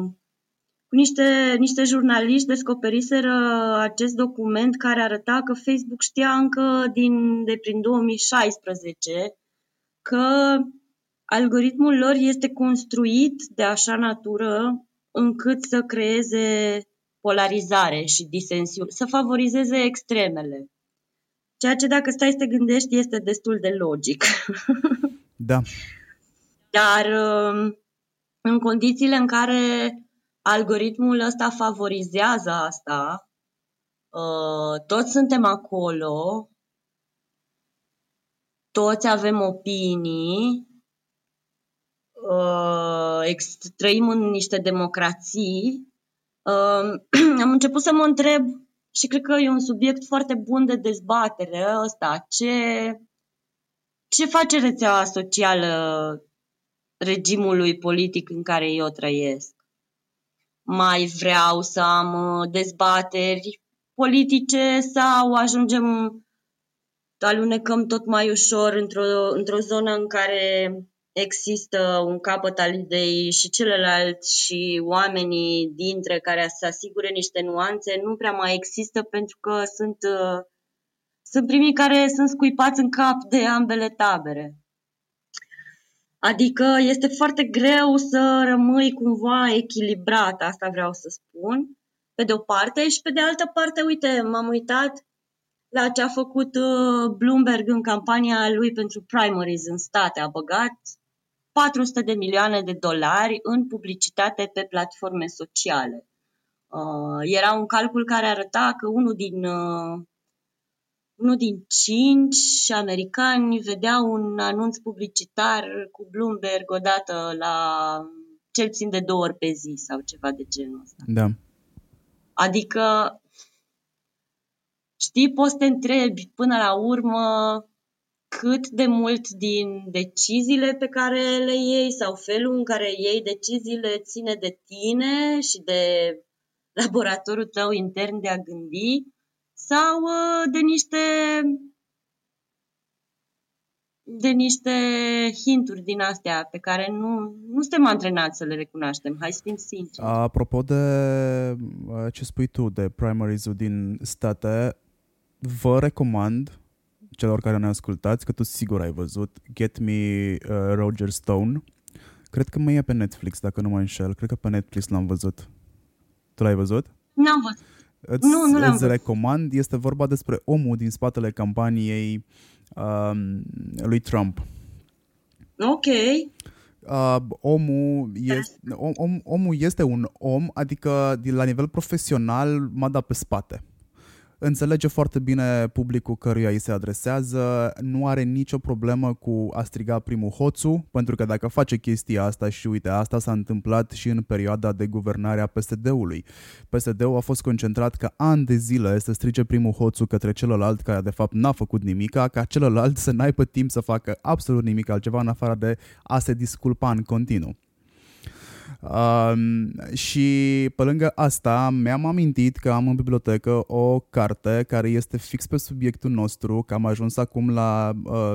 cu niște, niște jurnaliști descoperiseră acest document care arăta că Facebook știa încă din, de prin 2016 că algoritmul lor este construit de așa natură încât să creeze polarizare și disensiune, să favorizeze extremele. Ceea ce dacă stai să te gândești este destul de logic. Da. Dar um, în condițiile în care algoritmul ăsta favorizează asta, uh, toți suntem acolo, toți avem opinii, uh, trăim în niște democrații, um, am început să mă întreb și cred că e un subiect foarte bun de dezbatere ăsta. Ce, ce face rețeaua socială regimului politic în care eu trăiesc? Mai vreau să am uh, dezbateri politice sau ajungem, alunecăm tot mai ușor într-o, într-o zonă în care există un capăt al ideii și celălalt și oamenii dintre care să asigure niște nuanțe nu prea mai există pentru că sunt, uh, sunt primii care sunt scuipați în cap de ambele tabere. Adică este foarte greu să rămâi cumva echilibrat, asta vreau să spun, pe de o parte și pe de altă parte, uite, m-am uitat la ce a făcut uh, Bloomberg în campania lui pentru primaries în state. A băgat 400 de milioane de dolari în publicitate pe platforme sociale. Uh, era un calcul care arăta că unul din, uh, unul din cinci americani vedea un anunț publicitar cu Bloomberg odată la cel puțin de două ori pe zi sau ceva de genul ăsta. Da. Adică, știi, poți să te întrebi până la urmă cât de mult din deciziile pe care le iei sau felul în care iei deciziile ține de tine și de laboratorul tău intern de a gândi sau uh, de niște de niște hinturi din astea pe care nu, nu suntem antrenați să le recunoaștem. Hai să fim sinceri. Apropo de uh, ce spui tu de primaries din state, vă recomand celor care ne ascultați, că tu sigur ai văzut, Get Me uh, Roger Stone. Cred că mai e pe Netflix, dacă nu mă înșel. Cred că pe Netflix l-am văzut. Tu l-ai văzut? N-am văzut. Îți, nu, nu l-am îți văzut. recomand. Este vorba despre omul din spatele campaniei um, lui Trump. Ok. Uh, omul, este, om, om, omul este un om, adică de la nivel profesional m-a dat pe spate. Înțelege foarte bine publicul căruia îi se adresează, nu are nicio problemă cu a striga primul hoțu, pentru că dacă face chestia asta și uite, asta s-a întâmplat și în perioada de guvernare a PSD-ului. PSD-ul a fost concentrat ca ani de zile să strige primul hoțu către celălalt care de fapt n-a făcut nimica, ca celălalt să n-aibă timp să facă absolut nimic altceva în afară de a se disculpa în continuu. Um, și pe lângă asta mi-am amintit că am în bibliotecă o carte care este fix pe subiectul nostru, că am ajuns acum la uh,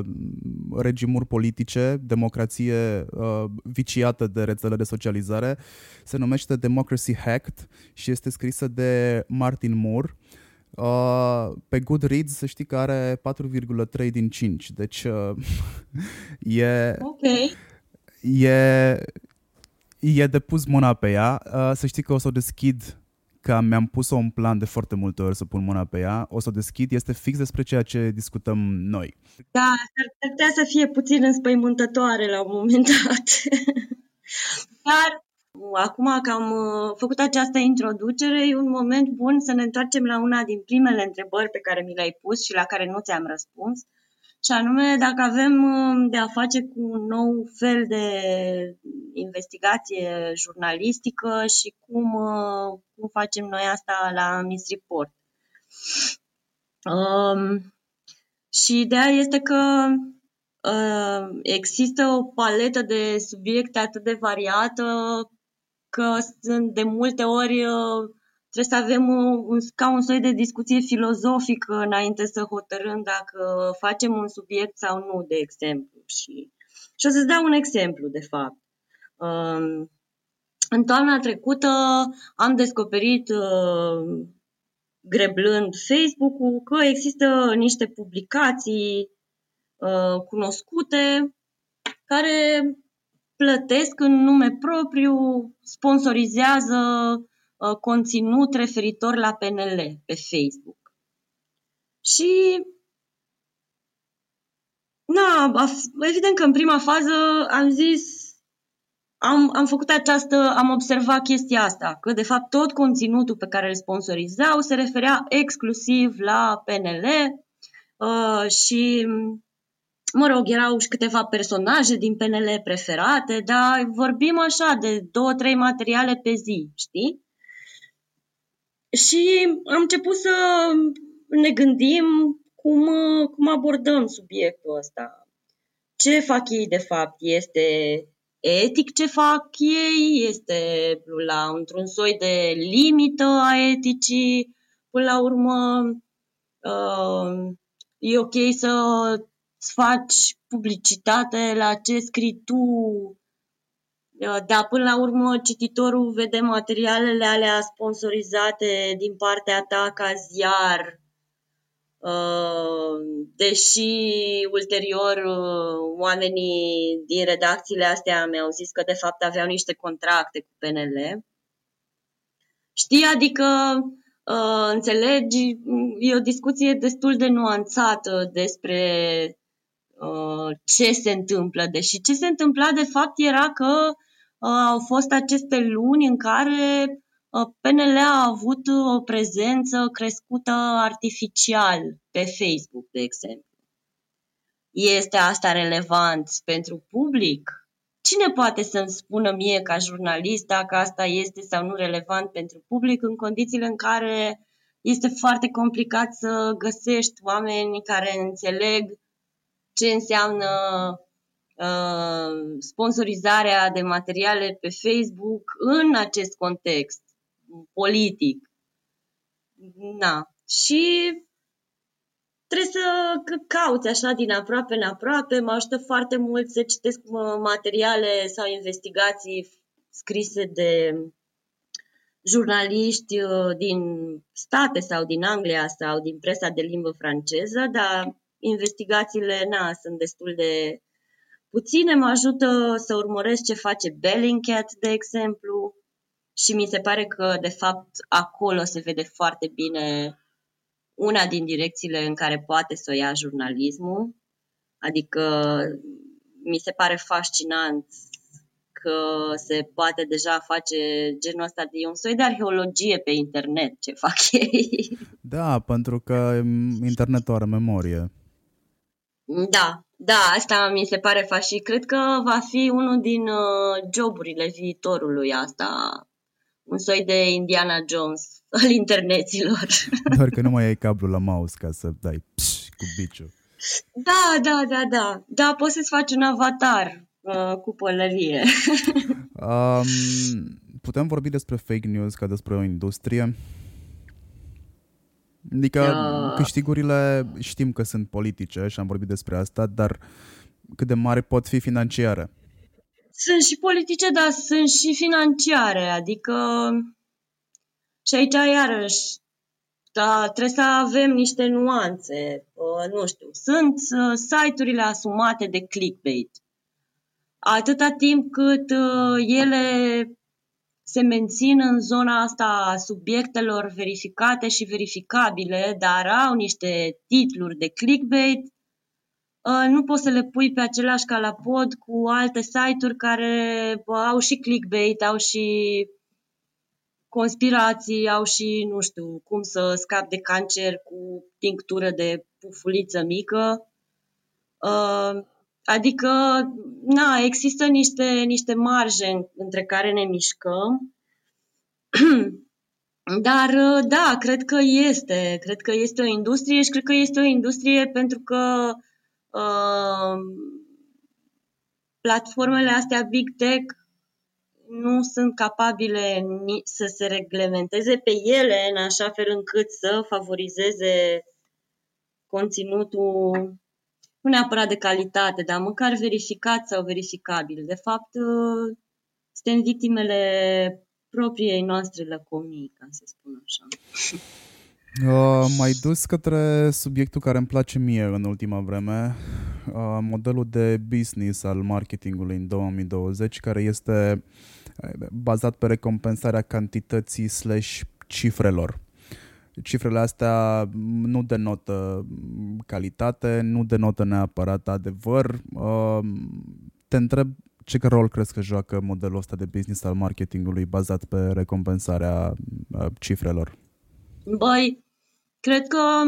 regimuri politice, democrație uh, viciată de rețele de socializare. Se numește Democracy Hacked și este scrisă de Martin Moore. Uh, pe Goodreads să știi că are 4,3 din 5, deci uh, e, Ok. e, e de pus mâna pe ea. Uh, să știi că o să o deschid, că mi-am pus-o în plan de foarte multe ori să pun mâna pe ea. O să o deschid, este fix despre ceea ce discutăm noi. Da, ar ar putea să fie puțin înspăimântătoare la un moment dat. Dar acum că am uh, făcut această introducere, e un moment bun să ne întoarcem la una din primele întrebări pe care mi le-ai pus și la care nu ți-am răspuns. Și anume, dacă avem uh, de a face cu un nou fel de investigație jurnalistică și cum, uh, cum facem noi asta la Miss Report. Um, și ideea este că uh, există o paletă de subiecte atât de variată că sunt de multe ori uh, trebuie să avem un, un, ca un soi de discuție filozofică înainte să hotărâm dacă facem un subiect sau nu, de exemplu. Și, și o să-ți dau un exemplu, de fapt. Um, în toamna trecută am descoperit, uh, greblând Facebook-ul, că există niște publicații uh, cunoscute care plătesc în nume propriu, sponsorizează uh, conținut referitor la PNL pe Facebook. Și na, evident că în prima fază am zis am, am făcut această, am observat chestia asta, că de fapt tot conținutul pe care îl sponsorizau se referea exclusiv la PNL uh, și, mă rog, erau și câteva personaje din PNL preferate, dar vorbim așa de două, trei materiale pe zi, știi? Și am început să ne gândim cum, cum abordăm subiectul ăsta. Ce fac ei de fapt? Este etic ce fac ei? Este la într-un soi de limită a eticii? Până la urmă, uh, e ok să faci publicitate la ce scrii tu, uh, dar până la urmă cititorul vede materialele alea sponsorizate din partea ta ca ziar, uh, deși ulterior uh, oamenii din redacțiile astea mi-au zis că de fapt aveau niște contracte cu PNL. Știi, adică uh, înțelegi, e o discuție destul de nuanțată despre uh, ce se întâmplă, deși ce se întâmpla de fapt era că uh, au fost aceste luni în care uh, PNL a avut o prezență crescută artificial pe Facebook, de exemplu. Este asta relevant pentru public? Cine poate să-mi spună mie ca jurnalist dacă asta este sau nu relevant pentru public în condițiile în care este foarte complicat să găsești oameni care înțeleg ce înseamnă uh, sponsorizarea de materiale pe Facebook în acest context politic. Na. Și trebuie să cauți așa din aproape în aproape. Mă ajută foarte mult să citesc materiale sau investigații scrise de jurnaliști uh, din state sau din Anglia sau din presa de limbă franceză, dar investigațiile na, sunt destul de puține. Mă ajută să urmăresc ce face Bellingcat, de exemplu, și mi se pare că, de fapt, acolo se vede foarte bine una din direcțiile în care poate să o ia jurnalismul. Adică mi se pare fascinant că se poate deja face genul ăsta de un soi de arheologie pe internet, ce fac ei. Da, pentru că internetul are memorie. Da, da, asta mi se pare faci și cred că va fi unul din uh, joburile viitorului asta, un soi de Indiana Jones al interneților. Doar că nu mai ai cablu la mouse ca să dai pș, cu biciu. Da, da, da, da. Da, poți să-ți faci un avatar uh, cu pălărie. um, putem vorbi despre fake news ca despre o industrie? Adică uh. câștigurile știm că sunt politice și am vorbit despre asta, dar cât de mari pot fi financiare? Sunt și politice, dar sunt și financiare, adică și aici, iarăși, da, trebuie să avem niște nuanțe. Uh, nu știu, sunt uh, site-urile asumate de clickbait. Atâta timp cât uh, ele se mențin în zona asta a subiectelor verificate și verificabile, dar au niște titluri de clickbait, uh, nu poți să le pui pe același calapod cu alte site-uri care au și clickbait, au și conspirații, au și, nu știu, cum să scap de cancer cu tinctură de pufuliță mică. Uh, adică, na, există niște, niște marje între care ne mișcăm. Dar, uh, da, cred că este. Cred că este o industrie și cred că este o industrie pentru că uh, platformele astea Big Tech nu sunt capabile să se reglementeze pe ele în așa fel încât să favorizeze conținutul nu neapărat de calitate, dar măcar verificat sau verificabil. De fapt, suntem victimele propriei noastre lăcomii, ca să spun așa. Uh, mai dus către subiectul care îmi place mie în ultima vreme, uh, modelul de business al marketingului în 2020, care este bazat pe recompensarea cantității slash cifrelor. Cifrele astea nu denotă calitate, nu denotă neapărat adevăr. Te întreb ce rol crezi că joacă modelul ăsta de business al marketingului bazat pe recompensarea cifrelor? Băi, cred că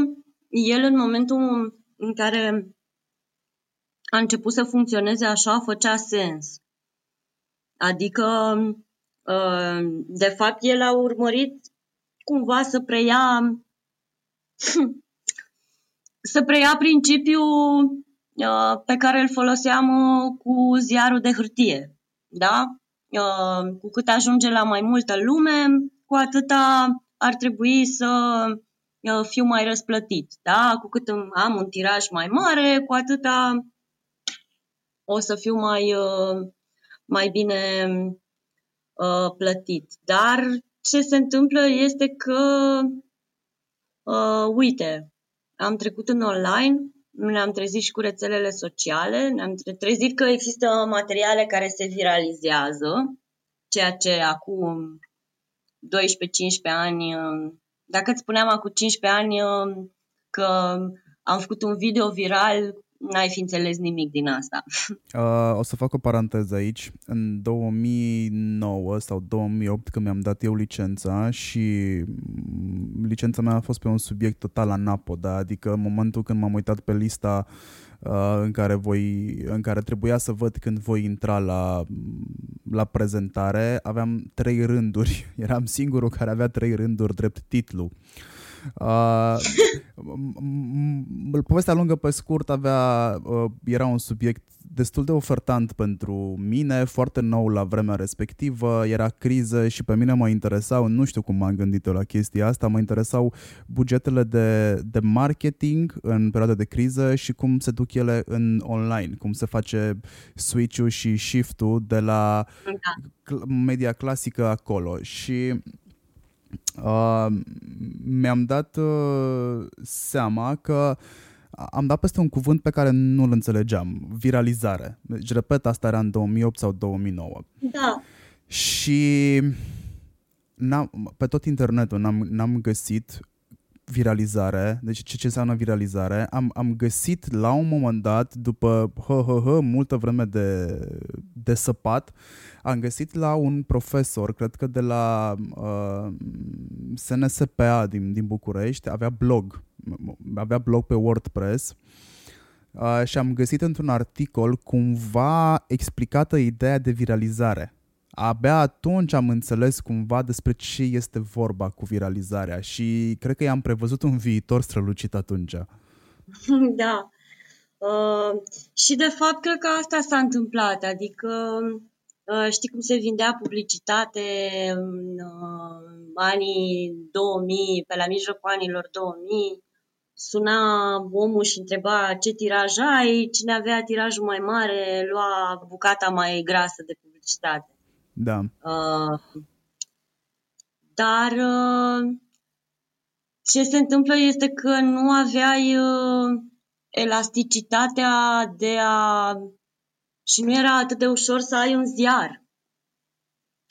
el în momentul în care a început să funcționeze așa, făcea sens. Adică, uh, de fapt, el a urmărit cumva să preia să preia principiul uh, pe care îl foloseam uh, cu ziarul de hârtie. Da? Uh, cu cât ajunge la mai multă lume, cu atâta ar trebui să uh, fiu mai răsplătit. Da? Cu cât am un tiraj mai mare, cu atâta o să fiu mai, uh, mai bine uh, plătit. Dar ce se întâmplă este că, uh, uite, am trecut în online, ne-am trezit și cu rețelele sociale, ne-am trezit că există materiale care se viralizează, ceea ce acum 12-15 ani, uh, dacă îți spuneam acum 15 ani uh, că am făcut un video viral n-ai fi înțeles nimic din asta. Uh, o să fac o paranteză aici. În 2009 sau 2008, când mi-am dat eu licența și mm, licența mea a fost pe un subiect total anapoda, adică în momentul când m-am uitat pe lista uh, în care voi, în care trebuia să văd când voi intra la, la prezentare, aveam trei rânduri. Eram singurul care avea trei rânduri drept titlu. Uh, Uh, povestea lungă pe scurt avea, uh, era un subiect destul de ofertant pentru mine, foarte nou la vremea respectivă, era criză și pe mine mă interesau, nu știu cum m-am gândit eu la chestia asta, mă interesau bugetele de, de marketing în perioada de criză și cum se duc ele în online, cum se face switch-ul și shift-ul de la da. media clasică acolo și uh, mi-am dat uh, seama că am dat peste un cuvânt pe care nu-l înțelegeam, viralizare. Deci, repet, asta era în 2008 sau 2009. Da. Și n-am, pe tot internetul n-am, n-am găsit viralizare, deci ce, ce înseamnă viralizare, am, am găsit la un moment dat, după hă, hă, hă, multă vreme de, de săpat, am găsit la un profesor, cred că de la uh, SNSPA din, din București, avea blog, avea blog pe WordPress uh, și am găsit într-un articol cumva explicată ideea de viralizare abia atunci am înțeles cumva despre ce este vorba cu viralizarea și cred că i-am prevăzut un viitor strălucit atunci. Da. Uh, și de fapt cred că asta s-a întâmplat, adică uh, știi cum se vindea publicitate în uh, anii 2000, pe la mijlocul anilor 2000, suna omul și întreba ce tiraj ai, cine avea tirajul mai mare lua bucata mai grasă de publicitate. Da. Uh, dar uh, ce se întâmplă este că nu aveai uh, elasticitatea de a... și nu era atât de ușor să ai un ziar.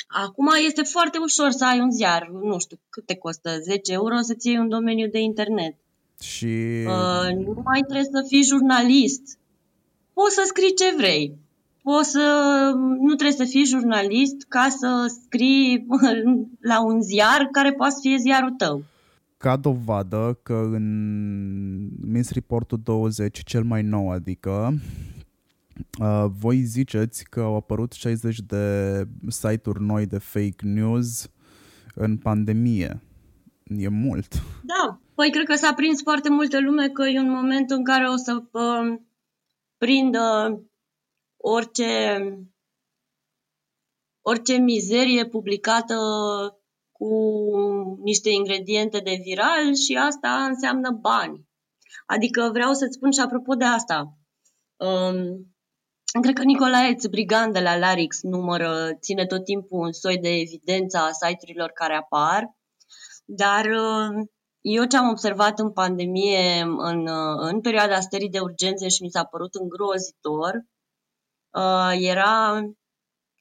Acum este foarte ușor să ai un ziar, nu știu cât te costă, 10 euro să-ți iei un domeniu de internet. Și... Uh, nu mai trebuie să fii jurnalist. Poți să scrii ce vrei poți să, nu trebuie să fii jurnalist ca să scrii la un ziar care poate să fie ziarul tău. Ca dovadă că în Miss Reportul 20, cel mai nou, adică, uh, voi ziceți că au apărut 60 de site-uri noi de fake news în pandemie. E mult. Da, păi cred că s-a prins foarte multă lume că e un moment în care o să uh, prindă orice, orice mizerie publicată cu niște ingrediente de viral și asta înseamnă bani. Adică vreau să-ți spun și apropo de asta. Um, cred că Nicolae Țbrigan de la Larix numără, ține tot timpul un soi de evidență a site-urilor care apar, dar uh, eu ce am observat în pandemie, în, uh, în perioada stării de urgențe și mi s-a părut îngrozitor, uh, era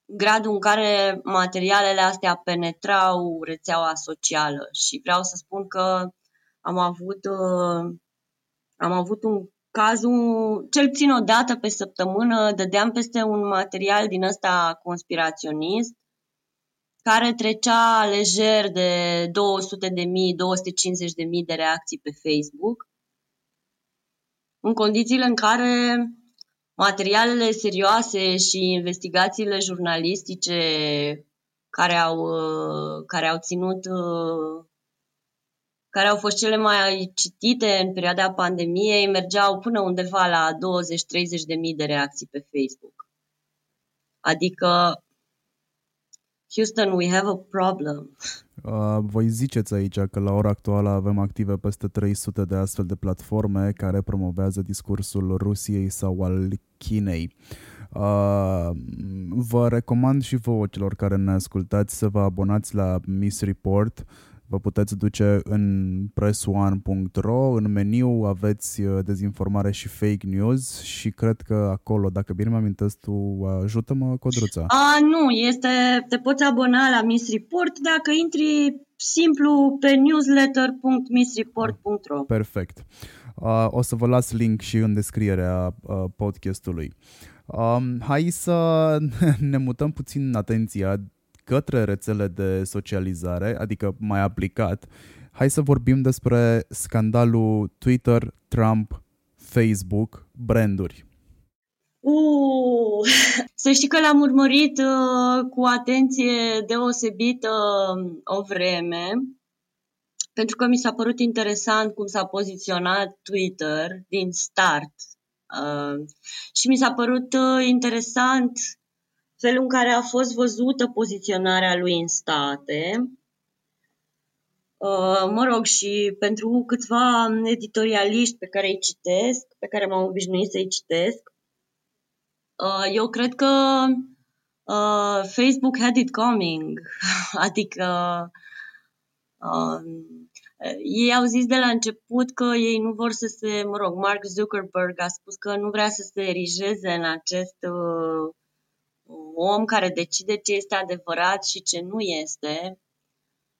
gradul în care materialele astea penetrau rețeaua socială și vreau să spun că am avut, uh, am avut un caz, cel puțin o dată pe săptămână, dădeam peste un material din ăsta conspiraționist care trecea lejer de 200 de mii, 250 de mii de reacții pe Facebook, în condițiile în care materialele serioase și investigațiile jurnalistice care au, uh, care au ținut uh, care au fost cele mai citite în perioada pandemiei mergeau până undeva la 20-30 de mii de reacții pe Facebook. Adică, Houston, we have a problem. Uh, voi ziceți aici că la ora actuală avem active peste 300 de astfel de platforme care promovează discursul Rusiei sau al Chinei. Uh, vă recomand și vouă celor care ne ascultați să vă abonați la Miss Report vă puteți duce în press1.ro, în meniu aveți uh, dezinformare și fake news și cred că acolo, dacă bine mă amintesc tu, ajută-mă, Codruța. A, nu, este, te poți abona la Miss Report dacă intri simplu pe newsletter.missreport.ro Perfect. Uh, o să vă las link și în descrierea uh, podcastului. Um, hai să ne mutăm puțin atenția către rețele de socializare, adică mai aplicat, hai să vorbim despre scandalul Twitter, Trump, Facebook, branduri. Uh, să știi că l-am urmărit uh, cu atenție deosebită uh, o vreme, pentru că mi s-a părut interesant cum s-a poziționat Twitter din start. Uh, și mi s-a părut uh, interesant felul în care a fost văzută poziționarea lui în state. Uh, mă rog, și pentru câțiva editorialiști pe care îi citesc, pe care m-am obișnuit să-i citesc, uh, eu cred că uh, Facebook had it coming. adică ei au zis de la început că ei nu vor să se, mă rog, Mark Zuckerberg a spus că nu vrea să se erigeze în acest uh, om care decide ce este adevărat și ce nu este.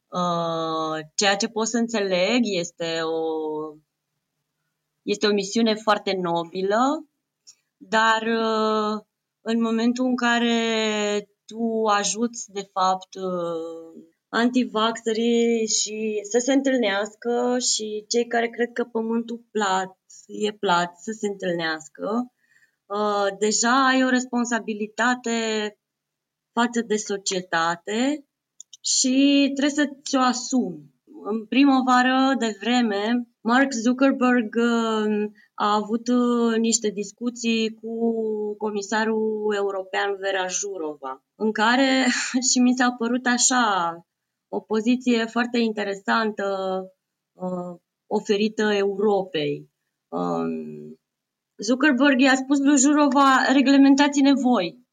Uh, ceea ce pot să înțeleg este o, este o misiune foarte nobilă, dar uh, în momentul în care tu ajuți, de fapt, uh, antivaxerii și să se întâlnească și cei care cred că pământul plat e plat să se întâlnească, Uh, deja ai o responsabilitate față de societate și trebuie să ți-o asumi. În primăvară de vreme, Mark Zuckerberg uh, a avut uh, niște discuții cu comisarul european Vera Jurova, în care și mi s-a părut așa o poziție foarte interesantă uh, oferită Europei. Um, Zuckerberg i-a spus lui Jurova, reglementați-ne voi.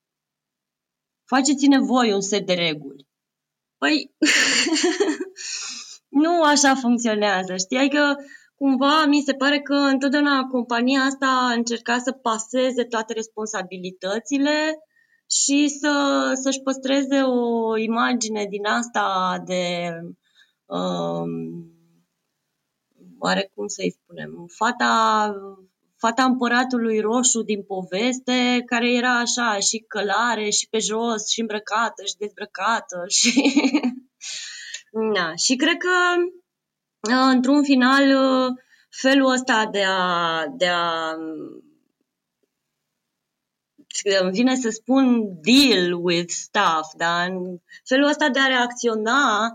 Faceți-ne voi un set de reguli. Păi, nu așa funcționează. Știi, că cumva mi se pare că întotdeauna compania asta a încercat să paseze toate responsabilitățile și să, să-și păstreze o imagine din asta de um, oare cum să-i spunem, fata fata împăratului roșu din poveste, care era așa și călare și pe jos și îmbrăcată și dezbrăcată și... da. Și cred că uh, într-un final uh, felul ăsta de a, de a îmi vine să spun deal with stuff, da? felul ăsta de a reacționa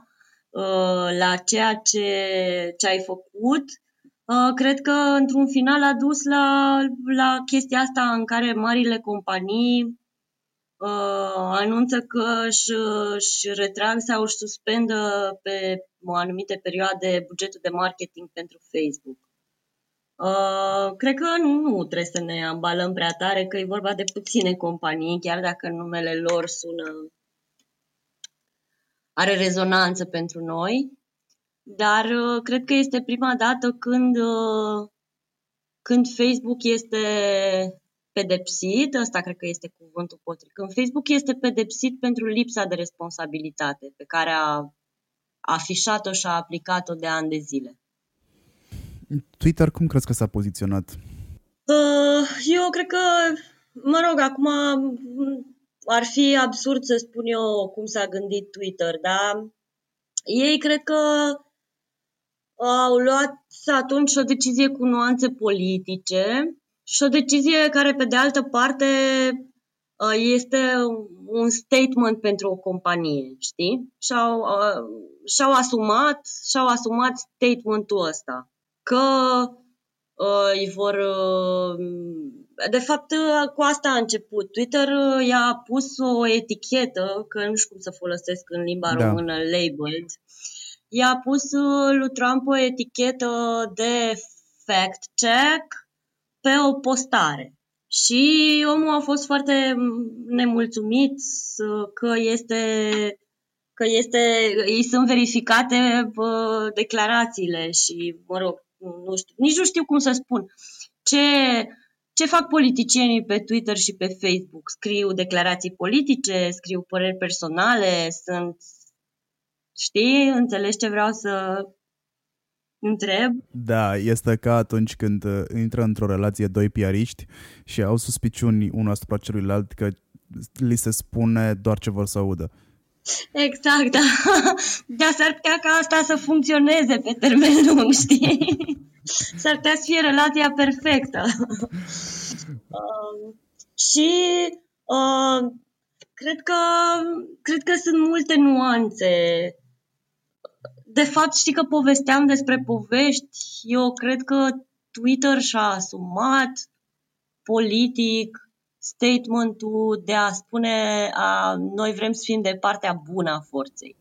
uh, la ceea ce, ce ai făcut Uh, cred că într-un final a dus la, la chestia asta în care marile companii uh, anunță că își, își retrag sau își suspendă pe o anumite perioade bugetul de marketing pentru Facebook. Uh, cred că nu, nu trebuie să ne ambalăm prea tare, că e vorba de puține companii, chiar dacă numele lor sună are rezonanță pentru noi. Dar uh, cred că este prima dată când, uh, când Facebook este pedepsit, ăsta cred că este cuvântul potrivit, când Facebook este pedepsit pentru lipsa de responsabilitate pe care a afișat-o și a aplicat-o de ani de zile. Twitter cum crezi că s-a poziționat? Uh, eu cred că, mă rog, acum ar fi absurd să spun eu cum s-a gândit Twitter, dar ei cred că au luat atunci o decizie cu nuanțe politice și o decizie care, pe de altă parte, uh, este un statement pentru o companie, știi? Și-au, uh, și-au asumat, și-au asumat statementul ăsta că uh, îi vor uh, de fapt, cu asta a început. Twitter i-a pus o etichetă, că nu știu cum să folosesc în limba da. română, labeled. I-a pus lui Trump o etichetă de fact-check pe o postare. Și omul a fost foarte nemulțumit că este că este, îi sunt verificate bă, declarațiile și, mă rog, nu știu, nici nu știu cum să spun. Ce, ce fac politicienii pe Twitter și pe Facebook? Scriu declarații politice, scriu păreri personale, sunt... Știi? Înțelegi ce vreau să întreb? Da, este ca atunci când uh, intră într-o relație doi piariști și au suspiciuni unul asupra celuilalt că li se spune doar ce vor să audă. Exact, da. Dar s-ar putea ca asta să funcționeze pe termen lung, știi? S-ar putea să fie relația perfectă. uh, și uh, cred, că, cred că sunt multe nuanțe. De fapt, știi că povesteam despre povești. Eu cred că Twitter și-a asumat politic statementul de a spune a, noi vrem să fim de partea bună a forței.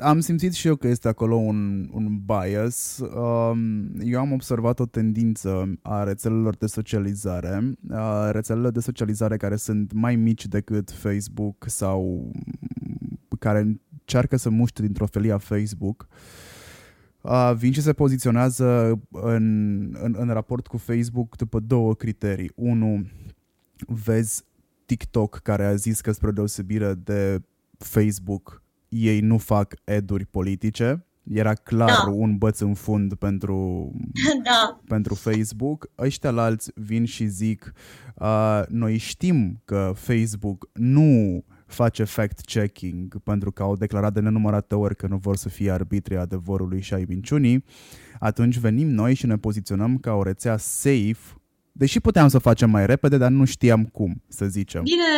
Am simțit și eu că este acolo un, un bias. Um, eu am observat o tendință a rețelelor de socializare, a rețelele de socializare care sunt mai mici decât Facebook sau care încearcă să muște dintr-o felie Facebook, uh, vin și se poziționează în, în, în raport cu Facebook după două criterii. Unu, vezi TikTok care a zis că spre deosebire de Facebook ei nu fac eduri politice. Era clar da. un băț în fund pentru, da. pentru Facebook. Ăștia la alți vin și zic uh, noi știm că Facebook nu face fact-checking pentru că au declarat de nenumărate ori că nu vor să fie arbitrii adevărului și ai minciunii, atunci venim noi și ne poziționăm ca o rețea safe, deși puteam să o facem mai repede, dar nu știam cum, să zicem. Bine,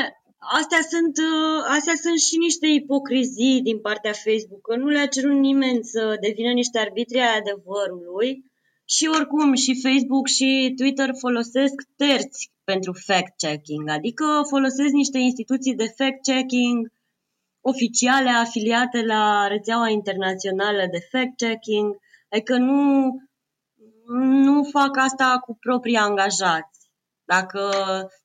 astea sunt, uh, astea sunt și niște ipocrizii din partea Facebook, că nu le-a cerut nimeni să devină niște arbitri ai adevărului și oricum și Facebook și Twitter folosesc terți pentru fact-checking, adică folosesc niște instituții de fact-checking oficiale afiliate la rețeaua internațională de fact-checking, adică nu, nu fac asta cu proprii angajați. Dacă,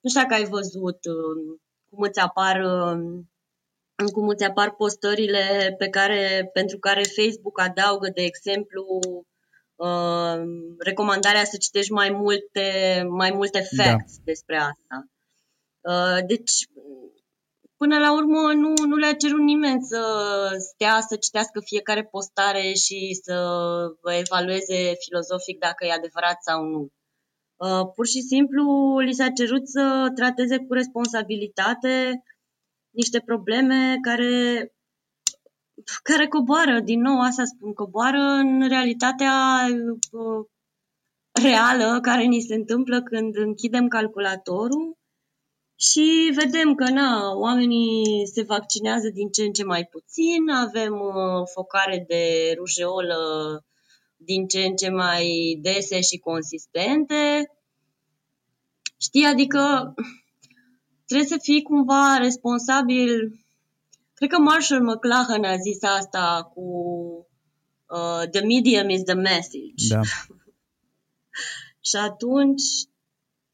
nu știu dacă ai văzut uh, cum îți apar um, cum îți apar postările pe care, pentru care Facebook adaugă, de exemplu, uh, recomandarea să citești mai multe, mai multe da. facts da. despre asta. Uh, deci, până la urmă, nu, nu le-a cerut nimeni să stea să citească fiecare postare și să evalueze filozofic dacă e adevărat sau nu. Uh, pur și simplu li s-a cerut să trateze cu responsabilitate niște probleme care, care coboară, din nou asta spun, coboară în realitatea uh, reală care ni se întâmplă când închidem calculatorul și vedem că na, oamenii se vaccinează din ce în ce mai puțin, avem uh, focare de rujeolă din ce în ce mai dese și consistente. Știi, adică trebuie să fii cumva responsabil. Cred că Marshall McLuhan a zis asta cu uh, The medium is the message. Da. și atunci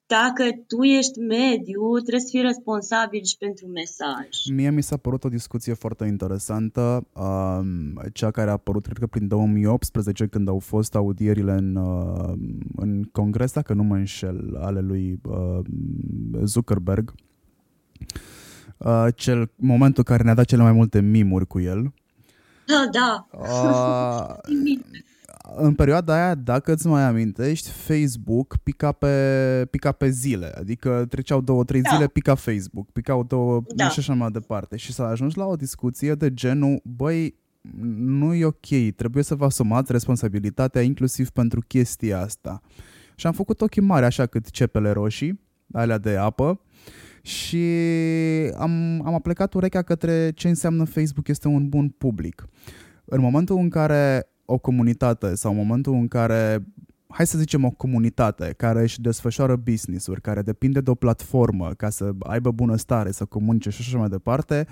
dacă tu ești mediu, trebuie să fii responsabil și pentru mesaj. Mie mi s-a părut o discuție foarte interesantă, um, cea care a apărut, cred că prin 2018, când au fost audierile în, uh, în congres, dacă nu mă înșel, ale lui uh, Zuckerberg. Uh, cel momentul care ne-a dat cele mai multe mimuri cu el. Da, da. Uh, în perioada aia, dacă îți mai amintești, Facebook pica pe, pica pe zile, adică treceau două, trei da. zile, pica Facebook, picau două da. și așa mai departe. Și s-a ajuns la o discuție de genul, băi, nu e ok, trebuie să vă asumați responsabilitatea inclusiv pentru chestia asta. Și am făcut ochii mari așa cât cepele roșii, alea de apă, și am, am aplicat urechea către ce înseamnă Facebook este un bun public. În momentul în care o comunitate sau în momentul în care hai să zicem o comunitate care își desfășoară business-uri, care depinde de o platformă ca să aibă bunăstare, să comunice și așa mai departe,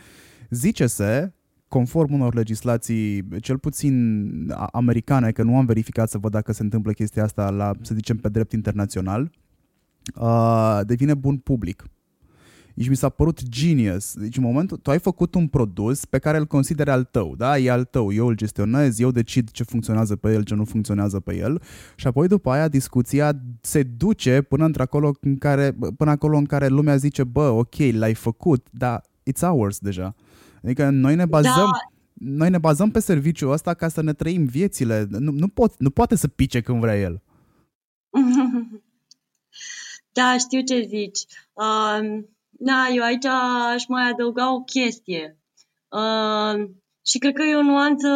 zice-se conform unor legislații, cel puțin americane, că nu am verificat să văd dacă se întâmplă chestia asta la, să zicem, pe drept internațional, uh, devine bun public. Deci mi s-a părut genius. Deci în momentul, tu ai făcut un produs pe care îl consideri al tău, da? E al tău, eu îl gestionez, eu decid ce funcționează pe el, ce nu funcționează pe el și apoi după aia discuția se duce până într-acolo în care, până acolo în care lumea zice, bă, ok, l-ai făcut, dar it's ours deja. Adică noi ne bazăm, da. noi ne bazăm pe serviciul ăsta ca să ne trăim viețile. Nu, nu, pot, nu poate să pice când vrea el. Da, știu ce zici. Uh, da, eu aici aș mai adăuga o chestie. Uh, și cred că e o nuanță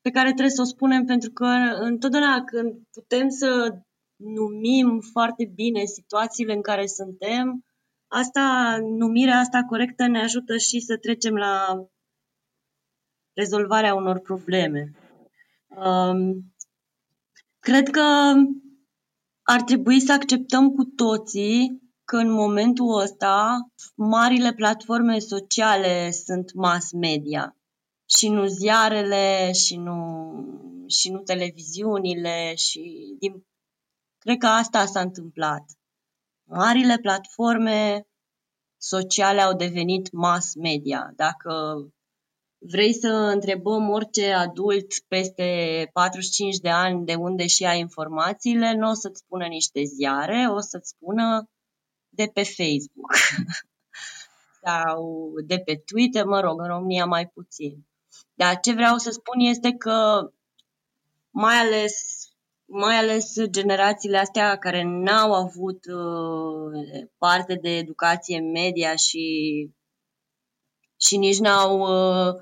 pe care trebuie să o spunem pentru că întotdeauna când putem să numim foarte bine situațiile în care suntem, asta, numirea asta corectă ne ajută și să trecem la rezolvarea unor probleme. Um, cred că ar trebui să acceptăm cu toții că în momentul ăsta marile platforme sociale sunt mass media și nu ziarele și nu, și nu televiziunile și din... cred că asta s-a întâmplat. Marile platforme sociale au devenit mass media. Dacă vrei să întrebăm orice adult peste 45 de ani de unde și ai informațiile, nu o să-ți spună niște ziare, o să-ți spună de pe Facebook sau de pe Twitter, mă rog, în România mai puțin. Dar ce vreau să spun este că mai ales, mai ales generațiile astea care n-au avut uh, parte de educație media și, și nici n-au, uh,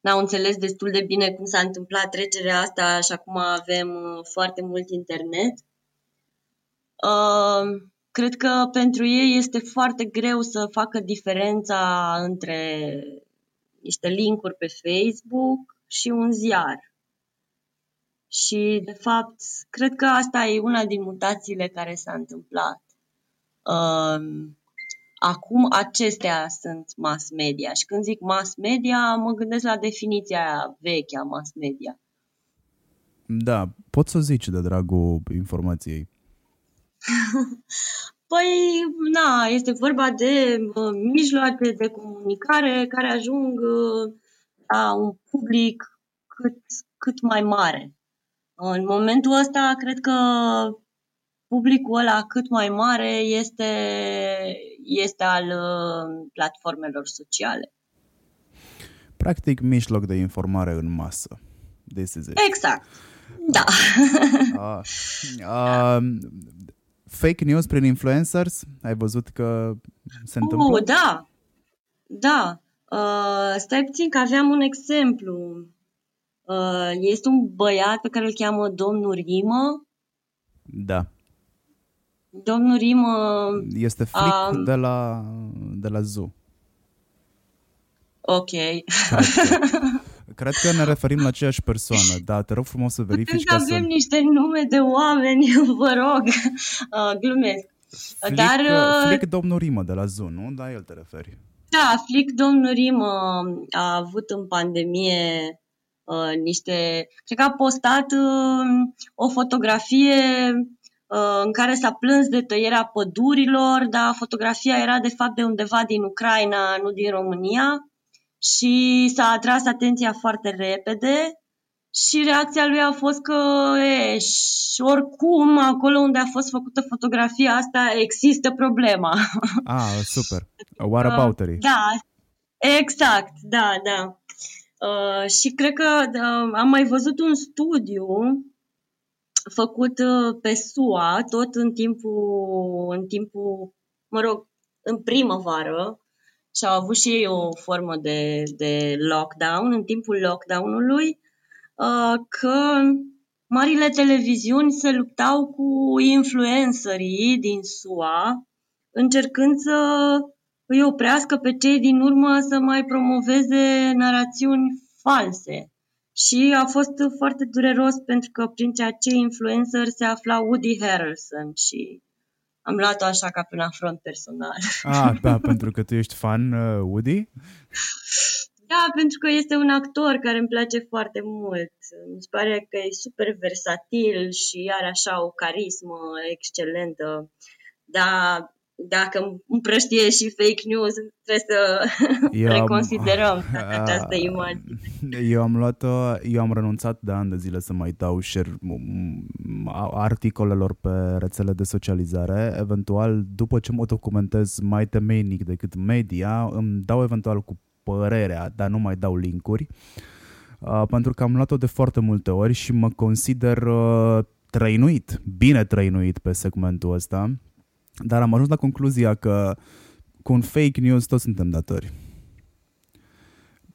n-au înțeles destul de bine cum s-a întâmplat trecerea asta și acum avem uh, foarte mult internet. Uh, cred că pentru ei este foarte greu să facă diferența între niște linkuri pe Facebook și un ziar. Și, de fapt, cred că asta e una din mutațiile care s-a întâmplat. Um, acum acestea sunt mass media și când zic mass media mă gândesc la definiția veche a mass media. Da, pot să zici de dragul informației. Păi, na, este vorba de uh, mijloace de comunicare care ajung uh, la un public cât, cât mai mare. În momentul ăsta, cred că publicul ăla cât mai mare este, este al uh, platformelor sociale. Practic, mijloc de informare în masă. This is it. Exact. Da. uh, uh, fake news prin influencers? Ai văzut că se uh, întâmplă? Uh, da, da. Uh, stai puțin că aveam un exemplu. Uh, este un băiat pe care îl cheamă domnul Rimă. Da. Domnul Rimă... Este flic uh, de la, de la Zoo. Ok. Cred că ne referim la aceeași persoană, dar te rog frumos să verifici Putem să avem să... niște nume de oameni, vă rog, uh, glumesc. Flic, dar, uh, Flic domnul Rimă de la Zoo, nu? Da, el te referi. Da, Flic domnul Rimă a avut în pandemie uh, niște... Cred că a postat uh, o fotografie uh, în care s-a plâns de tăierea pădurilor, dar fotografia era de fapt de undeva din Ucraina, nu din România și s-a atras atenția foarte repede și reacția lui a fost că eș, și oricum acolo unde a fost făcută fotografia asta există problema. Ah, super. What about it? Da, exact, da, da. Uh, și cred că uh, am mai văzut un studiu făcut uh, pe SUA, tot în timpul, în timpul, mă rog, în primăvară, și au avut și ei o formă de, de lockdown în timpul lockdown-ului, uh, că marile televiziuni se luptau cu influencerii din SUA încercând să îi oprească pe cei din urmă să mai promoveze narațiuni false. Și a fost foarte dureros pentru că printre acei influencer se afla Woody Harrelson și am luat-o așa ca pe un afront personal. Ah, da, pentru că tu ești fan uh, Woody? Da, pentru că este un actor care îmi place foarte mult. Mi se pare că e super versatil și are așa o carismă excelentă. Dar dacă împrăștie și fake news, trebuie să eu reconsiderăm am, această imagine. Eu am luat eu am renunțat de ani de zile să mai dau share articolelor pe rețele de socializare. Eventual, după ce mă documentez mai temeinic decât media, îmi dau eventual cu părerea, dar nu mai dau linkuri. Uh, pentru că am luat-o de foarte multe ori și mă consider uh, trăinuit, bine trăinuit pe segmentul ăsta dar am ajuns la concluzia că cu un fake news toți suntem datori.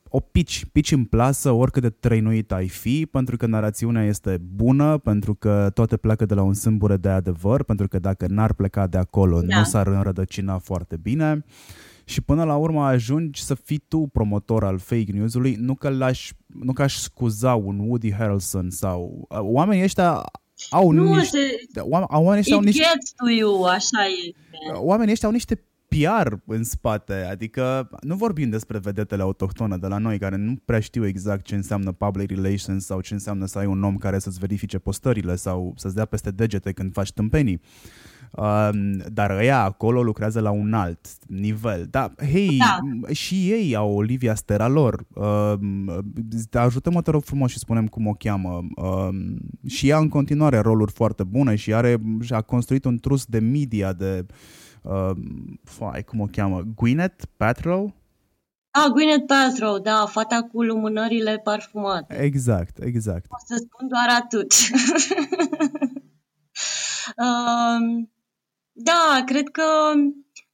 O pici, pici în plasă oricât de trăinuit ai fi, pentru că narațiunea este bună, pentru că toate pleacă de la un sâmbure de adevăr, pentru că dacă n-ar pleca de acolo, da. nu s-ar înrădăcina foarte bine. Și până la urmă ajungi să fii tu promotor al fake news-ului, nu că, l-aș, nu că aș scuza un Woody Harrelson sau... Uh, oamenii ăștia au nu, niște... Te... Oamenii ăștia au niște... gets to you, așa este. Oamenii ăștia au niște PR în spate, adică nu vorbim despre vedetele autohtone de la noi care nu prea știu exact ce înseamnă public relations sau ce înseamnă să ai un om care să-ți verifice postările sau să-ți dea peste degete când faci tâmpenii. Uh, dar ăia acolo lucrează la un alt nivel. Da, hei, da. și ei au Olivia Stera lor. Uh, ajută-mă, te rog frumos și spunem cum o cheamă. Uh, și ea în continuare roluri foarte bune și are și a construit un trus de media de uh, fai, cum o cheamă? Gwyneth Paltrow? Ah, Gwyneth Paltrow, da, fata cu lumânările parfumate. Exact, exact. O să spun doar atât. uh, Da, cred că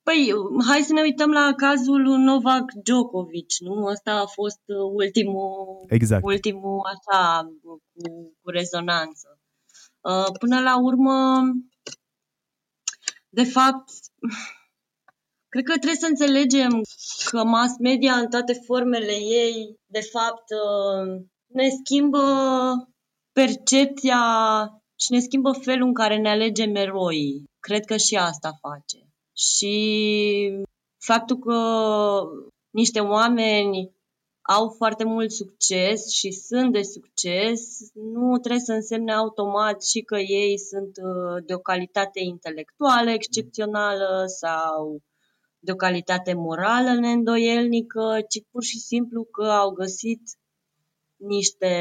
Păi, hai să ne uităm la cazul Novak Djokovic, nu? Ăsta a fost ultimul, exact. ultimul așa, cu, cu rezonanță. Uh, până la urmă, de fapt, cred că trebuie să înțelegem că mass media în toate formele ei, de fapt, uh, ne schimbă percepția și ne schimbă felul în care ne alegem eroii. Cred că și asta face. Și faptul că niște oameni au foarte mult succes și sunt de succes, nu trebuie să însemne automat și că ei sunt uh, de o calitate intelectuală excepțională sau de o calitate morală neîndoielnică, ci pur și simplu că au găsit niște,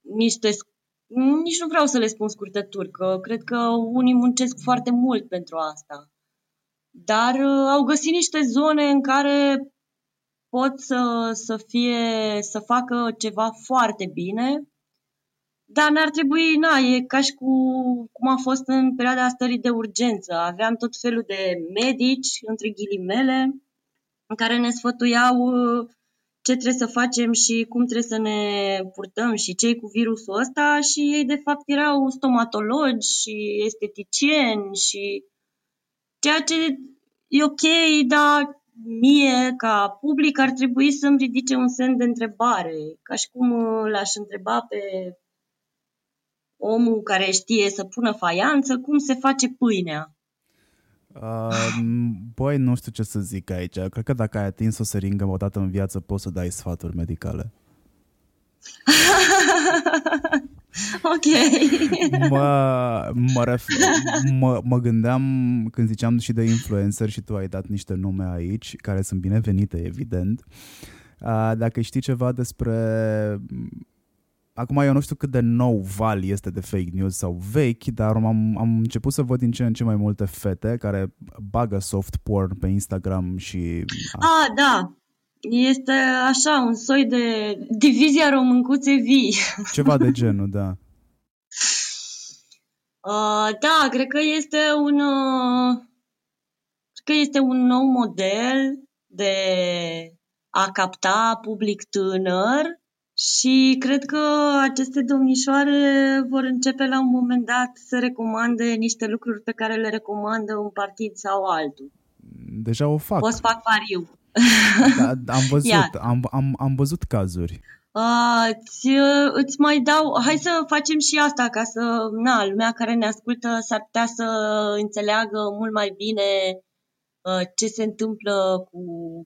niște nici nu vreau să le spun scurtături, că cred că unii muncesc foarte mult pentru asta. Dar uh, au găsit niște zone în care pot să, să fie, să facă ceva foarte bine, dar n-ar trebui, na, e ca și cu cum a fost în perioada stării de urgență. Aveam tot felul de medici, între ghilimele, în care ne sfătuiau uh, ce trebuie să facem și cum trebuie să ne purtăm și cei cu virusul ăsta și ei de fapt erau stomatologi și esteticieni și ceea ce e ok, dar mie ca public ar trebui să-mi ridice un semn de întrebare, ca și cum l-aș întreba pe omul care știe să pună faianță cum se face pâinea. Uh, băi, nu știu ce să zic aici. Cred că dacă ai atins o seringă o dată în viață, poți să dai sfaturi medicale. ok. Mă, mă, ref, mă, mă gândeam când ziceam și de influencer și tu ai dat niște nume aici, care sunt binevenite, evident. Uh, dacă știi ceva despre Acum eu nu știu cât de nou val este de fake news sau vechi, dar am, am început să văd din ce în ce mai multe fete care bagă soft porn pe Instagram și... Ah, da. Este așa, un soi de divizia româncuțe vii. Ceva de genul, da. Uh, da, cred că este un... Uh, cred că este un nou model de a capta public tânăr și cred că aceste domnișoare vor începe la un moment dat să recomande niște lucruri pe care le recomandă un partid sau altul. deja o fac. Poți fac pariu. Da, am văzut, am, am, am văzut cazuri. Uh, îți, îți mai dau, hai să facem și asta ca să, na, lumea care ne ascultă s-ar putea să înțeleagă mult mai bine uh, ce se întâmplă cu,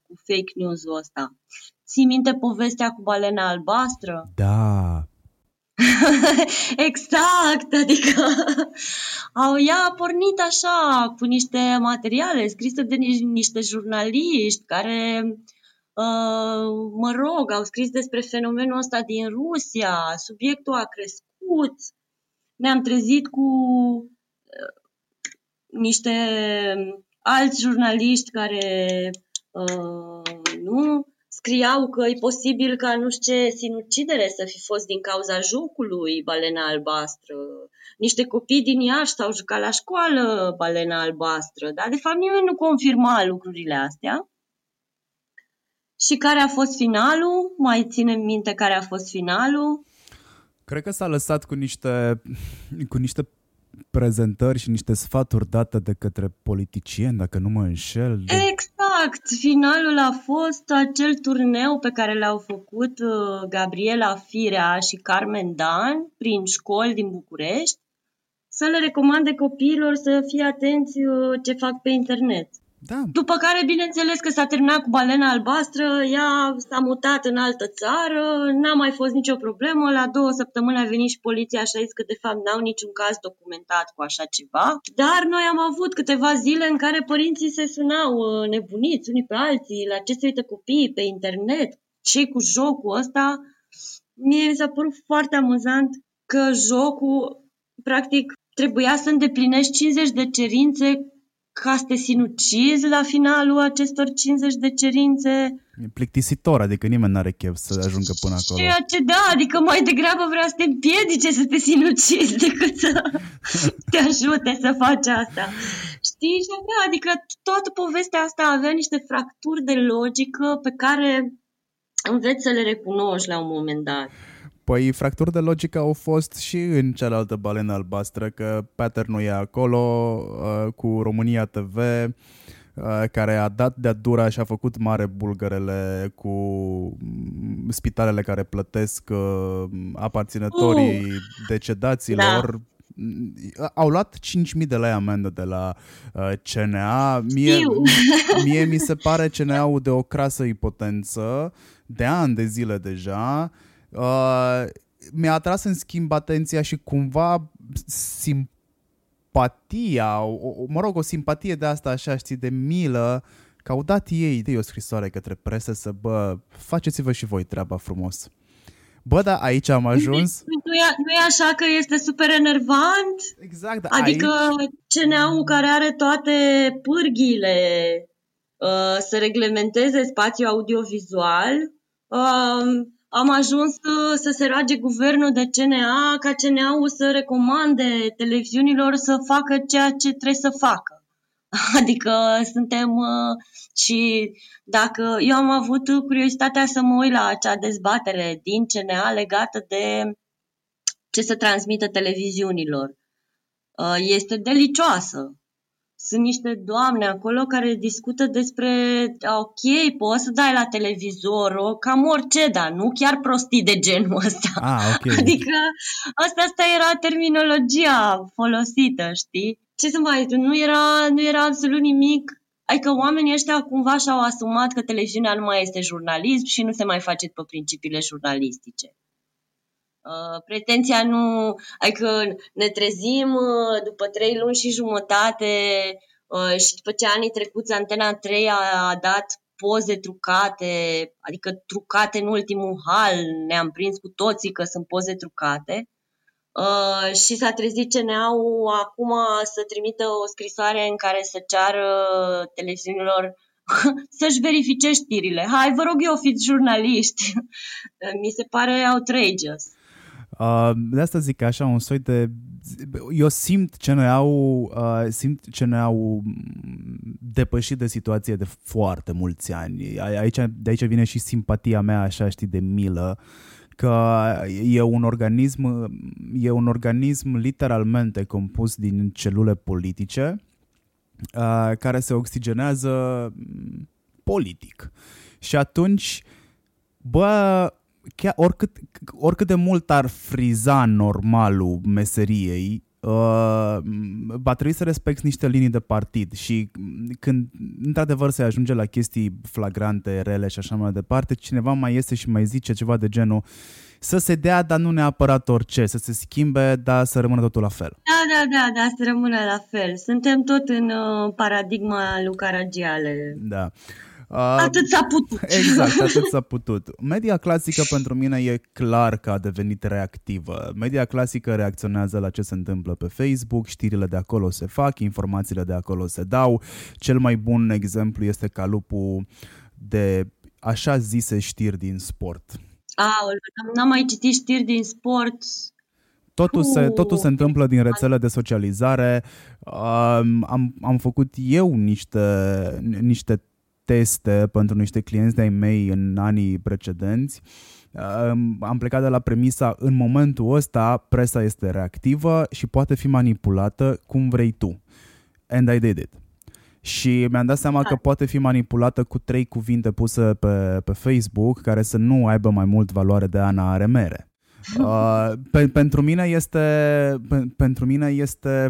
cu fake news-ul ăsta. Ții minte povestea cu balena albastră? Da. exact, adică au, ea a pornit așa cu niște materiale scrise de niște jurnaliști care Uh, mă rog, au scris despre fenomenul ăsta din Rusia, subiectul a crescut, ne-am trezit cu uh, niște alți jurnaliști care uh, nu scriau că e posibil ca nu știu ce sinucidere să fi fost din cauza jocului balena albastră. Niște copii din Iași s-au jucat la școală balena albastră, dar de fapt nimeni nu confirma lucrurile astea. Și care a fost finalul? Mai ținem minte care a fost finalul? Cred că s-a lăsat cu niște, cu niște prezentări și niște sfaturi date de către politicieni, dacă nu mă înșel. De... Exact! Finalul a fost acel turneu pe care l-au făcut uh, Gabriela Firea și Carmen Dan prin școli din București să le recomande copiilor să fie atenți uh, ce fac pe internet. Da. După care, bineînțeles că s-a terminat cu balena albastră, ea s-a mutat în altă țară, n-a mai fost nicio problemă, la două săptămâni a venit și poliția și a zis că de fapt n-au niciun caz documentat cu așa ceva. Dar noi am avut câteva zile în care părinții se sunau uh, nebuniți unii pe alții, la ce se uită copiii pe internet, ce cu jocul ăsta. Mie mi s-a părut foarte amuzant că jocul, practic, trebuia să îndeplinești 50 de cerințe ca să te sinucizi la finalul acestor 50 de cerințe. E plictisitor, adică nimeni n-are chef să ajungă până acolo. Ceea ce da, adică mai degrabă vrea să te împiedice să te sinucizi decât să te ajute să faci asta. Știi? Și da, adică toată povestea asta avea niște fracturi de logică pe care înveți să le recunoști la un moment dat. Păi fracturi de logică au fost și în cealaltă balenă albastră, că pattern e acolo uh, cu România TV, uh, care a dat de-a dura și a făcut mare bulgărele cu mm, spitalele care plătesc uh, aparținătorii uh, decedaților. Da mm, au luat 5.000 de lei amendă de la uh, CNA. Mie, mie mi se pare CNA-ul de o crasă ipotență de ani de zile deja Uh, mi-a atras în schimb atenția și cumva simpatia, o, mă rog, o simpatie de asta așa, știi, de milă, că au dat ei de o scrisoare către presă să, bă, faceți-vă și voi treaba frumos. Bă, da, aici am ajuns. Nu e, nu e așa că este super enervant? Exact, da, Adică aici... CNA-ul care are toate pârghiile uh, să reglementeze spațiul audiovizual, uh, am ajuns să, să se roage guvernul de CNA ca CNA-ul să recomande televiziunilor să facă ceea ce trebuie să facă. Adică suntem uh, și dacă eu am avut curiozitatea să mă uit la acea dezbatere din CNA legată de ce să transmită televiziunilor. Uh, este delicioasă sunt niște doamne acolo care discută despre, ok, poți să dai la televizor, o, cam orice, dar nu chiar prostii de genul ăsta. Ah, okay. Adică asta, asta era terminologia folosită, știi? Ce să mai nu era, nu era absolut nimic Adică oamenii ăștia cumva și-au asumat că televiziunea nu mai este jurnalism și nu se mai face pe principiile jurnalistice. Uh, pretenția nu, adică ne trezim uh, după trei luni și jumătate uh, și după ce anii trecuți Antena 3 a, a dat poze trucate, adică trucate în ultimul hal, ne-am prins cu toții că sunt poze trucate. Uh, și s-a trezit CNA-ul acum să trimită o scrisoare în care să ceară televiziunilor să-și verifice știrile. Hai, vă rog eu, fiți jurnaliști. Mi se pare outrageous. Uh, de asta zic așa, un soi de... Eu simt CNA-ul, uh, simt CNA-ul depășit de situație de foarte mulți ani. Aici, de aici vine și simpatia mea, așa, știi, de milă că e un organism, e un organism literalmente compus din celule politice uh, care se oxigenează mm, politic. Și atunci, bă, chiar oricât, oricât de mult ar friza normalul meseriei, uh, va trebui să respecti niște linii de partid și când într-adevăr se ajunge la chestii flagrante, rele și așa mai departe, cineva mai iese și mai zice ceva de genul să se dea, dar nu neapărat orice, să se schimbe, dar să rămână totul la fel. Da, da, da, da, să rămână la fel. Suntem tot în uh, paradigma lui Caragiale. Da. Uh, atât s-a putut. Exact, atât s-a putut. Media clasică pentru mine e clar că a devenit reactivă. Media clasică reacționează la ce se întâmplă pe Facebook, știrile de acolo se fac, informațiile de acolo se dau. Cel mai bun exemplu este calupul de așa zise știri din sport. Aoleu, n-am mai citit știri din sport. Totul se, totul se întâmplă din rețele de socializare. Um, am, am făcut eu niște, niște teste pentru niște clienți de-ai mei în anii precedenți. Am plecat de la premisa, în momentul ăsta, presa este reactivă și poate fi manipulată cum vrei tu. And I did it. Și mi-am dat seama că poate fi manipulată cu trei cuvinte puse pe, pe Facebook care să nu aibă mai mult valoare de Ana are mere. Uh, pe, pentru mine este pe, pentru mine este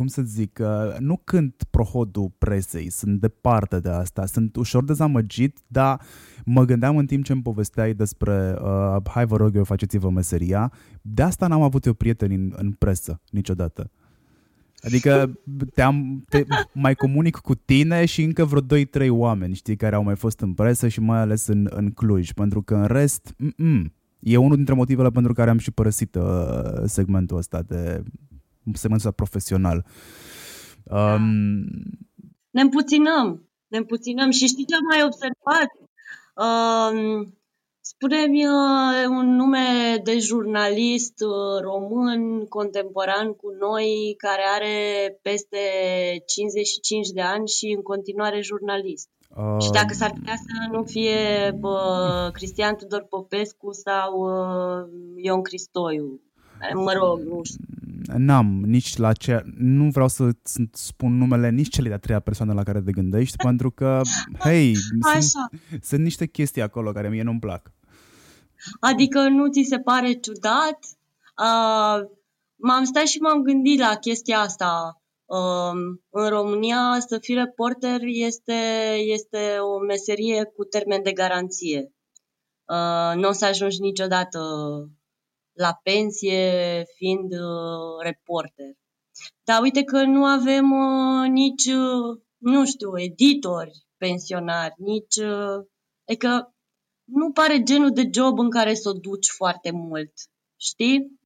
cum să zic, uh, nu cânt prohodul presei, sunt departe de asta, sunt ușor dezamăgit, dar mă gândeam în timp ce îmi povesteai despre uh, hai vă rog eu faceți-vă meseria, de asta n-am avut eu prieteni în, în presă niciodată. Adică te-am, te mai comunic cu tine și încă vreo 2-3 oameni, știi, care au mai fost în presă și mai ales în, în Cluj, pentru că în rest, mm-mm, e unul dintre motivele pentru care am și părăsit uh, segmentul ăsta de segmentul ăsta profesional. Um, ne împuținăm, ne împuținăm și știi ce am mai observat? Um, Spune-mi uh, un nume de jurnalist uh, român contemporan cu noi care are peste 55 de ani și în continuare jurnalist. Uh, și dacă s-ar putea să nu fie bă, Cristian Tudor Popescu sau uh, Ion Cristoiu. Mă rog, nu știu. N-am nici la ce... Nu vreau să spun numele nici cele de-a treia persoană la care te gândești, pentru că, hei, sunt, sunt niște chestii acolo care mie nu-mi plac. Adică nu ți se pare ciudat? Uh, m-am stat și m-am gândit la chestia asta. Uh, în România să fii reporter este, este o meserie cu termen de garanție. Uh, nu o să ajungi niciodată la pensie fiind uh, reporter. Dar uite că nu avem uh, nici, uh, nu știu, editori pensionari, nici... Uh, adică nu pare genul de job în care să o duci foarte mult, știi?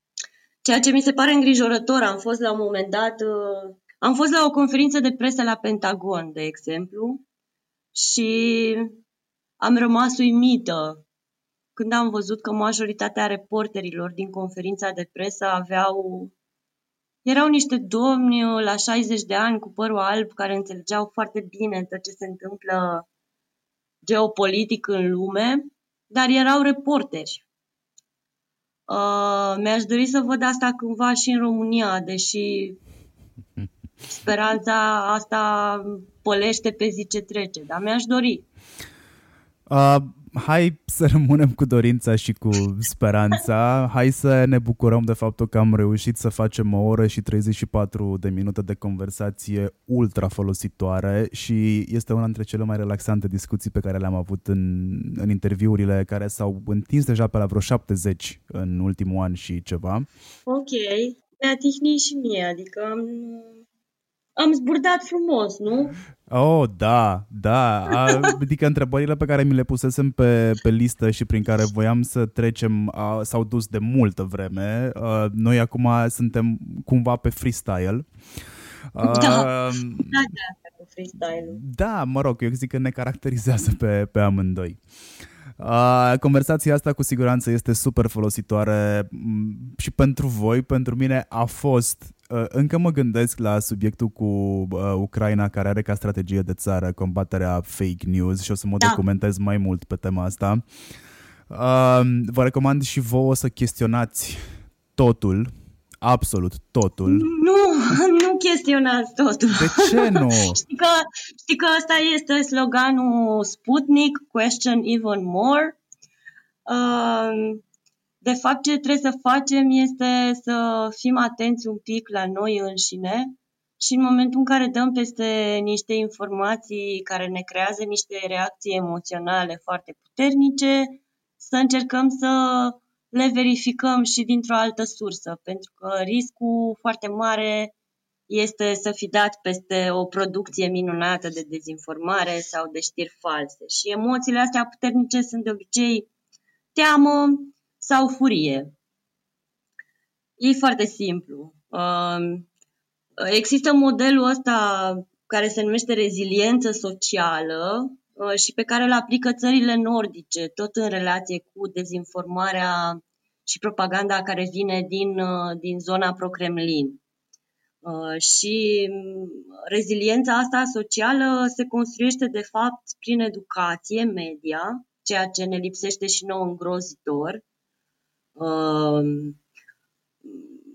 Ceea ce mi se pare îngrijorător, am fost la un moment dat, uh, am fost la o conferință de presă la Pentagon, de exemplu, și am rămas uimită când am văzut că majoritatea reporterilor din conferința de presă aveau erau niște domni la 60 de ani cu părul alb care înțelegeau foarte bine tot ce se întâmplă geopolitic în lume dar erau reporteri. Uh, mi-aș dori să văd asta cândva și în România, deși speranța asta pălește pe zi ce trece, dar mi-aș dori. Uh, hai să rămânem cu dorința și cu speranța. Hai să ne bucurăm de faptul că am reușit să facem o oră și 34 de minute de conversație ultra folositoare și este una dintre cele mai relaxante discuții pe care le-am avut în, în interviurile care s-au întins deja pe la vreo 70 în ultimul an și ceva. Ok, mi-a tihnit și mie, adică am am zburdat frumos, nu? Oh, da, da. Adică întrebările pe care mi le pusesem pe, pe listă și prin care voiam să trecem a, s-au dus de multă vreme. A, noi acum suntem cumva pe freestyle. A, da, da, da, cu freestyle Da, mă rog, eu zic că ne caracterizează pe, pe amândoi. Uh, conversația asta cu siguranță este super folositoare și pentru voi, pentru mine a fost Uh, încă mă gândesc la subiectul cu uh, Ucraina care are ca strategie de țară combaterea fake news și o să mă da. documentez mai mult pe tema asta. Uh, vă recomand și vouă să chestionați totul, absolut totul. Nu, nu chestionați totul. De ce nu? știi, că, știi că asta este sloganul Sputnik, question even more. Uh, de fapt, ce trebuie să facem este să fim atenți un pic la noi înșine și în momentul în care dăm peste niște informații care ne creează niște reacții emoționale foarte puternice, să încercăm să le verificăm și dintr-o altă sursă, pentru că riscul foarte mare este să fi dat peste o producție minunată de dezinformare sau de știri false. Și emoțiile astea puternice sunt de obicei teamă sau furie. E foarte simplu. Um, există modelul ăsta care se numește reziliență socială uh, și pe care îl aplică țările nordice, tot în relație cu dezinformarea și propaganda care vine din, uh, din zona pro-Kremlin. Uh, și mm, reziliența asta socială se construiește de fapt prin educație media, ceea ce ne lipsește și nou îngrozitor.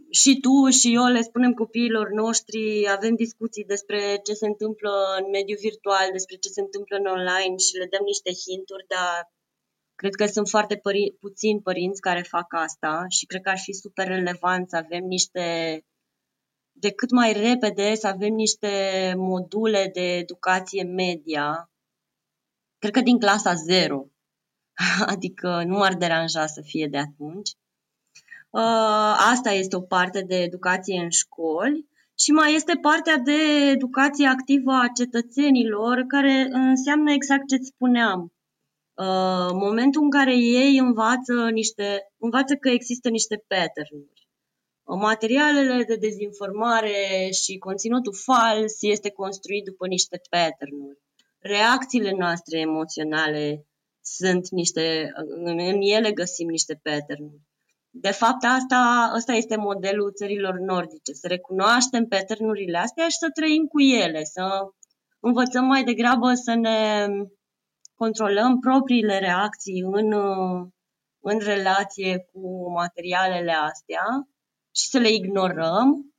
Și tu și eu le spunem copiilor noștri, avem discuții despre ce se întâmplă în mediul virtual, despre ce se întâmplă în online și le dăm niște hinturi, dar Cred că sunt foarte pări- puțini părinți care fac asta și cred că ar fi super relevant să avem niște, de cât mai repede, să avem niște module de educație media, cred că din clasa 0, adică nu ar deranja să fie de atunci. Uh, asta este o parte de educație în școli și mai este partea de educație activă a cetățenilor, care înseamnă exact ce spuneam Uh, momentul în care ei învață, niște, învață că există niște pattern-uri. Uh, materialele de dezinformare și conținutul fals este construit după niște pattern-uri. Reacțiile noastre emoționale sunt niște, în, în ele găsim niște pattern-uri. De fapt, asta, asta este modelul țărilor nordice, să recunoaștem pattern-urile astea și să trăim cu ele, să învățăm mai degrabă să ne controlăm propriile reacții în, în relație cu materialele astea și să le ignorăm,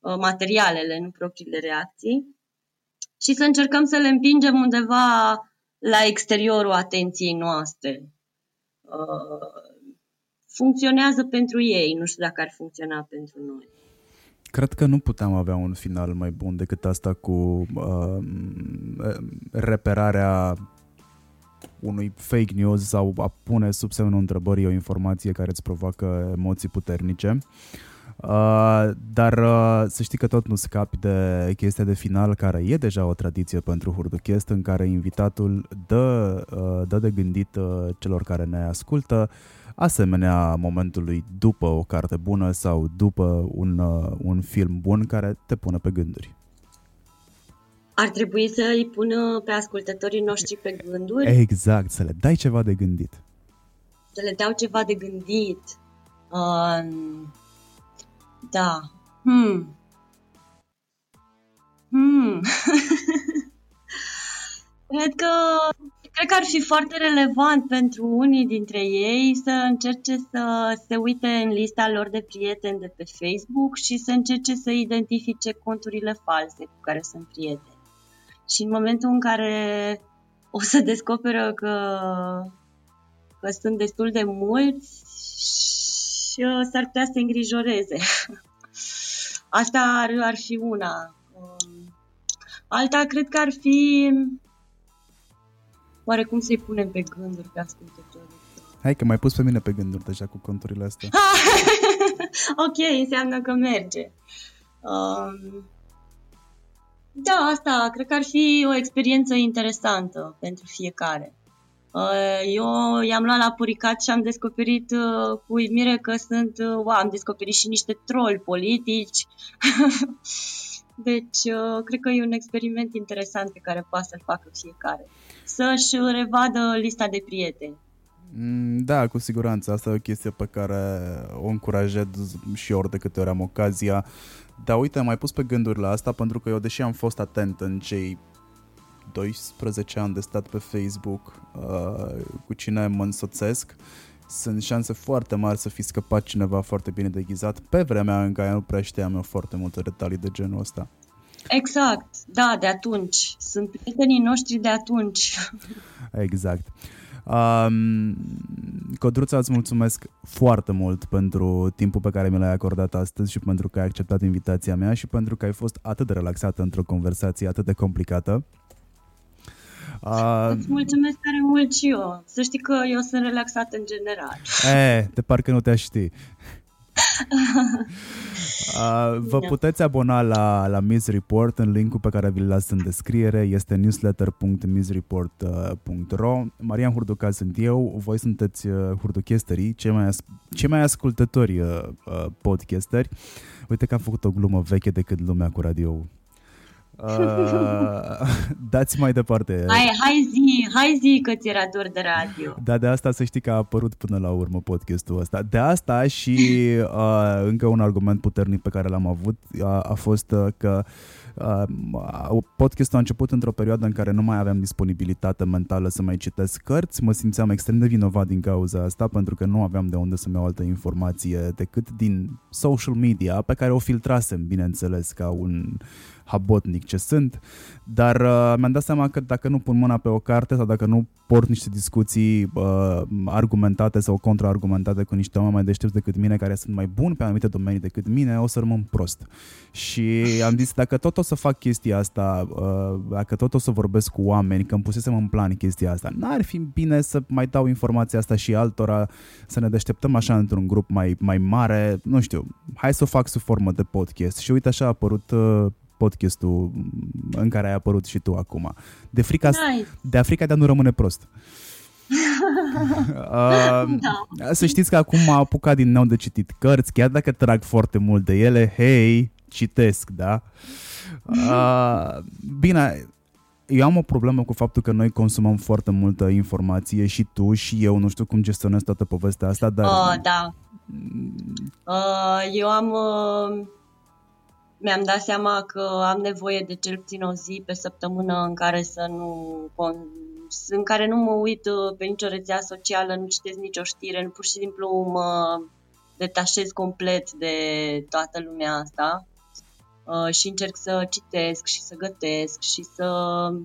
uh, materialele, nu propriile reacții, și să încercăm să le împingem undeva la exteriorul atenției noastre. Uh, funcționează pentru ei, nu știu dacă ar funcționa pentru noi. Cred că nu puteam avea un final mai bun decât asta cu uh, reperarea unui fake news sau a pune sub semnul întrebării o informație care îți provoacă emoții puternice. Uh, dar uh, să știi că tot nu scapi de chestia de final care e deja o tradiție pentru Hurduchest în care invitatul dă, uh, dă de gândit uh, celor care ne ascultă asemenea momentului după o carte bună sau după un, uh, un film bun care te pune pe gânduri. Ar trebui să îi pună pe ascultătorii noștri pe gânduri? Exact, să le dai ceva de gândit. Să le dau ceva de gândit. Um, da. Hmm. Hmm. Cred că cred că ar fi foarte relevant pentru unii dintre ei să încerce să se uite în lista lor de prieteni de pe Facebook și să încerce să identifice conturile false cu care sunt prieteni. Și în momentul în care o să descoperă că, că sunt destul de mulți și uh, s-ar putea să se îngrijoreze. Asta ar, ar fi una. Um, alta cred că ar fi oarecum să-i punem pe gânduri pe ascultători. Hai că mai pus pe mine pe gânduri deja cu conturile astea. ok, înseamnă că merge. Um, da, asta cred că ar fi o experiență interesantă pentru fiecare. Uh, eu i-am luat la puricat și am descoperit uh, cu uimire că sunt, uh, wow, am descoperit și niște troli politici. deci, cred că e un experiment interesant pe care poate să-l facă fiecare. Să-și revadă lista de prieteni. Mm, da, cu siguranță. Asta e o chestie pe care o încurajez și ori de câte ori am ocazia da, uite, am mai pus pe gânduri la asta pentru că eu, deși am fost atent în cei 12 ani de stat pe Facebook uh, cu cine mă însoțesc, sunt șanse foarte mari să fi scăpat cineva foarte bine deghizat pe vremea în care nu prea știam eu foarte multe detalii de genul ăsta. Exact, da, de atunci. Sunt prietenii noștri de atunci. Exact. Um, Codruța, îți mulțumesc foarte mult pentru timpul pe care mi l-ai acordat astăzi și pentru că ai acceptat invitația mea și pentru că ai fost atât de relaxată într-o conversație atât de complicată. Uh, Îți mulțumesc tare mult și eu. Să știi că eu sunt relaxat în general. E, de parcă nu te ști. Uh, vă da. puteți abona la, la Miss Report în linkul pe care vi-l las în descriere. Este newsletter.missreport.ro Marian Hurduca sunt eu, voi sunteți uh, hurduchesterii, cei mai, as- cei mai ascultători uh, uh, podcasteri. Uite că am făcut o glumă veche decât lumea cu radio Uh, dați mai departe. Hai, hai zi, hai zi că ți era dor de radio. Da, de asta să știi că a apărut până la urmă podcastul ăsta. De asta și uh, încă un argument puternic pe care l-am avut uh, a fost uh, că Uh, podcastul a început într-o perioadă în care nu mai aveam disponibilitate mentală să mai citesc cărți, mă simțeam extrem de vinovat din cauza asta pentru că nu aveam de unde să-mi iau altă informație decât din social media pe care o filtrasem, bineînțeles, ca un habotnic ce sunt, dar uh, mi-am dat seama că dacă nu pun mâna pe o carte sau dacă nu port niște discuții uh, argumentate sau contraargumentate cu niște oameni mai deștepți decât mine, care sunt mai buni pe anumite domenii decât mine, o să rămân prost. Și am zis, dacă tot o să fac chestia asta, uh, dacă tot o să vorbesc cu oameni, că îmi pusesem în plan chestia asta, n-ar fi bine să mai dau informația asta și altora, să ne deșteptăm așa într-un grup mai, mai mare, nu știu, hai să o fac sub formă de podcast. Și uite așa a apărut uh, podcastul în care ai apărut și tu acum. De frica, nice. de Africa de a nu rămâne prost. uh, da. Să știți că acum m-a apucat din nou de citit cărți, chiar dacă trag foarte mult de ele, hei, citesc, da? Uh, bine, eu am o problemă cu faptul că noi consumăm foarte multă informație și tu și eu, nu știu cum gestionez toată povestea asta, dar... Uh, da. Uh, eu am... Uh mi-am dat seama că am nevoie de cel puțin o zi pe săptămână în care să nu în care nu mă uit uh, pe nicio rețea socială, nu citesc nicio știre, pur și simplu mă detașez complet de toată lumea asta uh, și încerc să citesc și să gătesc și să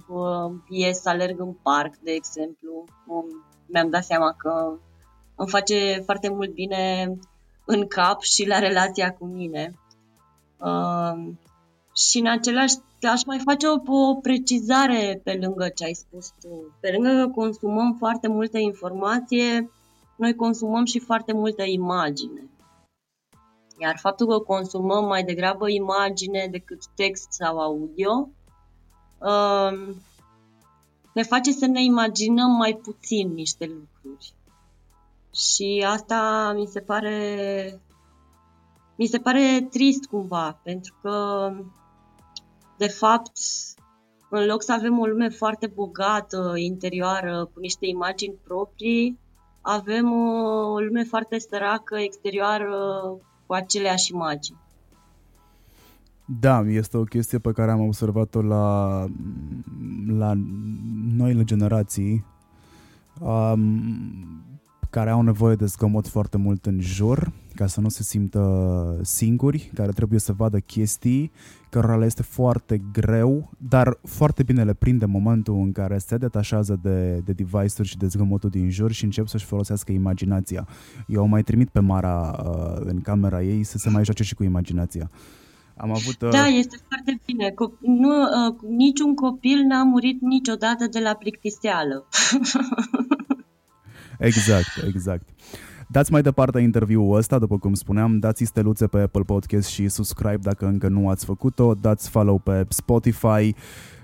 uh, ies să alerg în parc, de exemplu. Um, mi-am dat seama că îmi face foarte mult bine în cap și la relația cu mine. Uh, și în același aș mai face o, o precizare pe lângă ce ai spus tu. Pe lângă că consumăm foarte multă informație, noi consumăm și foarte multă imagine. Iar faptul că consumăm mai degrabă imagine decât text sau audio uh, ne face să ne imaginăm mai puțin niște lucruri. Și asta mi se pare mi se pare trist cumva, pentru că, de fapt, în loc să avem o lume foarte bogată, interioară, cu niște imagini proprii, avem o lume foarte săracă, exterioară, cu aceleași imagini. Da, este o chestie pe care am observat-o la, la noile generații. Um, care au nevoie de zgomot foarte mult în jur, ca să nu se simtă singuri, care trebuie să vadă chestii, cărora le este foarte greu, dar foarte bine le prinde momentul în care se detașează de, de device-uri și de zgomotul din jur și încep să-și folosească imaginația. Eu mai trimit pe Mara uh, în camera ei să se mai joace și cu imaginația. Am avut, uh... Da, este foarte bine. Co- nu, uh, niciun copil n-a murit niciodată de la plictiseală. Exact, exact. Dați mai departe interviul ăsta, după cum spuneam, dați steluțe pe Apple Podcast și subscribe dacă încă nu ați făcut-o, dați follow pe Spotify,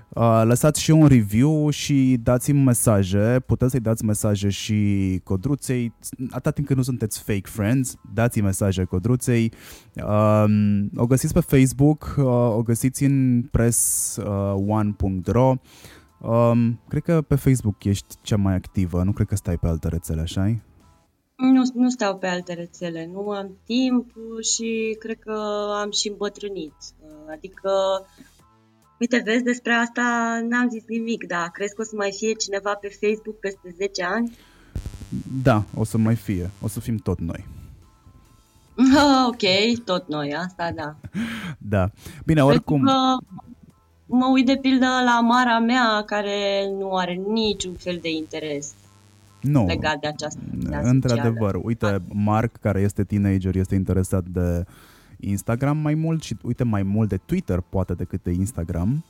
Uh, lăsați și un review și dați-mi mesaje, puteți să-i dați mesaje și Codruței, atât timp cât nu sunteți fake friends, dați-i mesaje Codruței. Uh, o găsiți pe Facebook, uh, o găsiți în press1.ro. Uh, Um, cred că pe Facebook ești cea mai activă, nu cred că stai pe alte rețele, așa nu, nu stau pe alte rețele, nu am timp și cred că am și îmbătrânit. Adică, uite, vezi, despre asta n-am zis nimic, dar crezi că o să mai fie cineva pe Facebook peste 10 ani? Da, o să mai fie. O să fim tot noi. ok, tot noi, asta da. Da. Bine, oricum... Că mă uit de pildă la mara mea care nu are niciun fel de interes nu. legat de această Într-adevăr, uite, Mark, care este teenager, este interesat de Instagram mai mult și uite mai mult de Twitter poate decât de Instagram.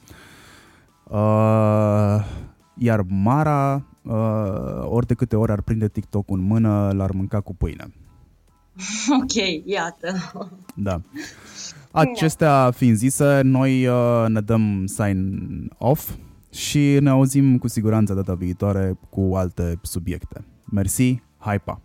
Uh, iar Mara, uh, ori de câte ori ar prinde TikTok în mână, l-ar mânca cu pâine. Ok, iată. Da. Acestea fiind zise, noi uh, ne dăm sign off și ne auzim cu siguranță data viitoare cu alte subiecte. Mersi, hai pa!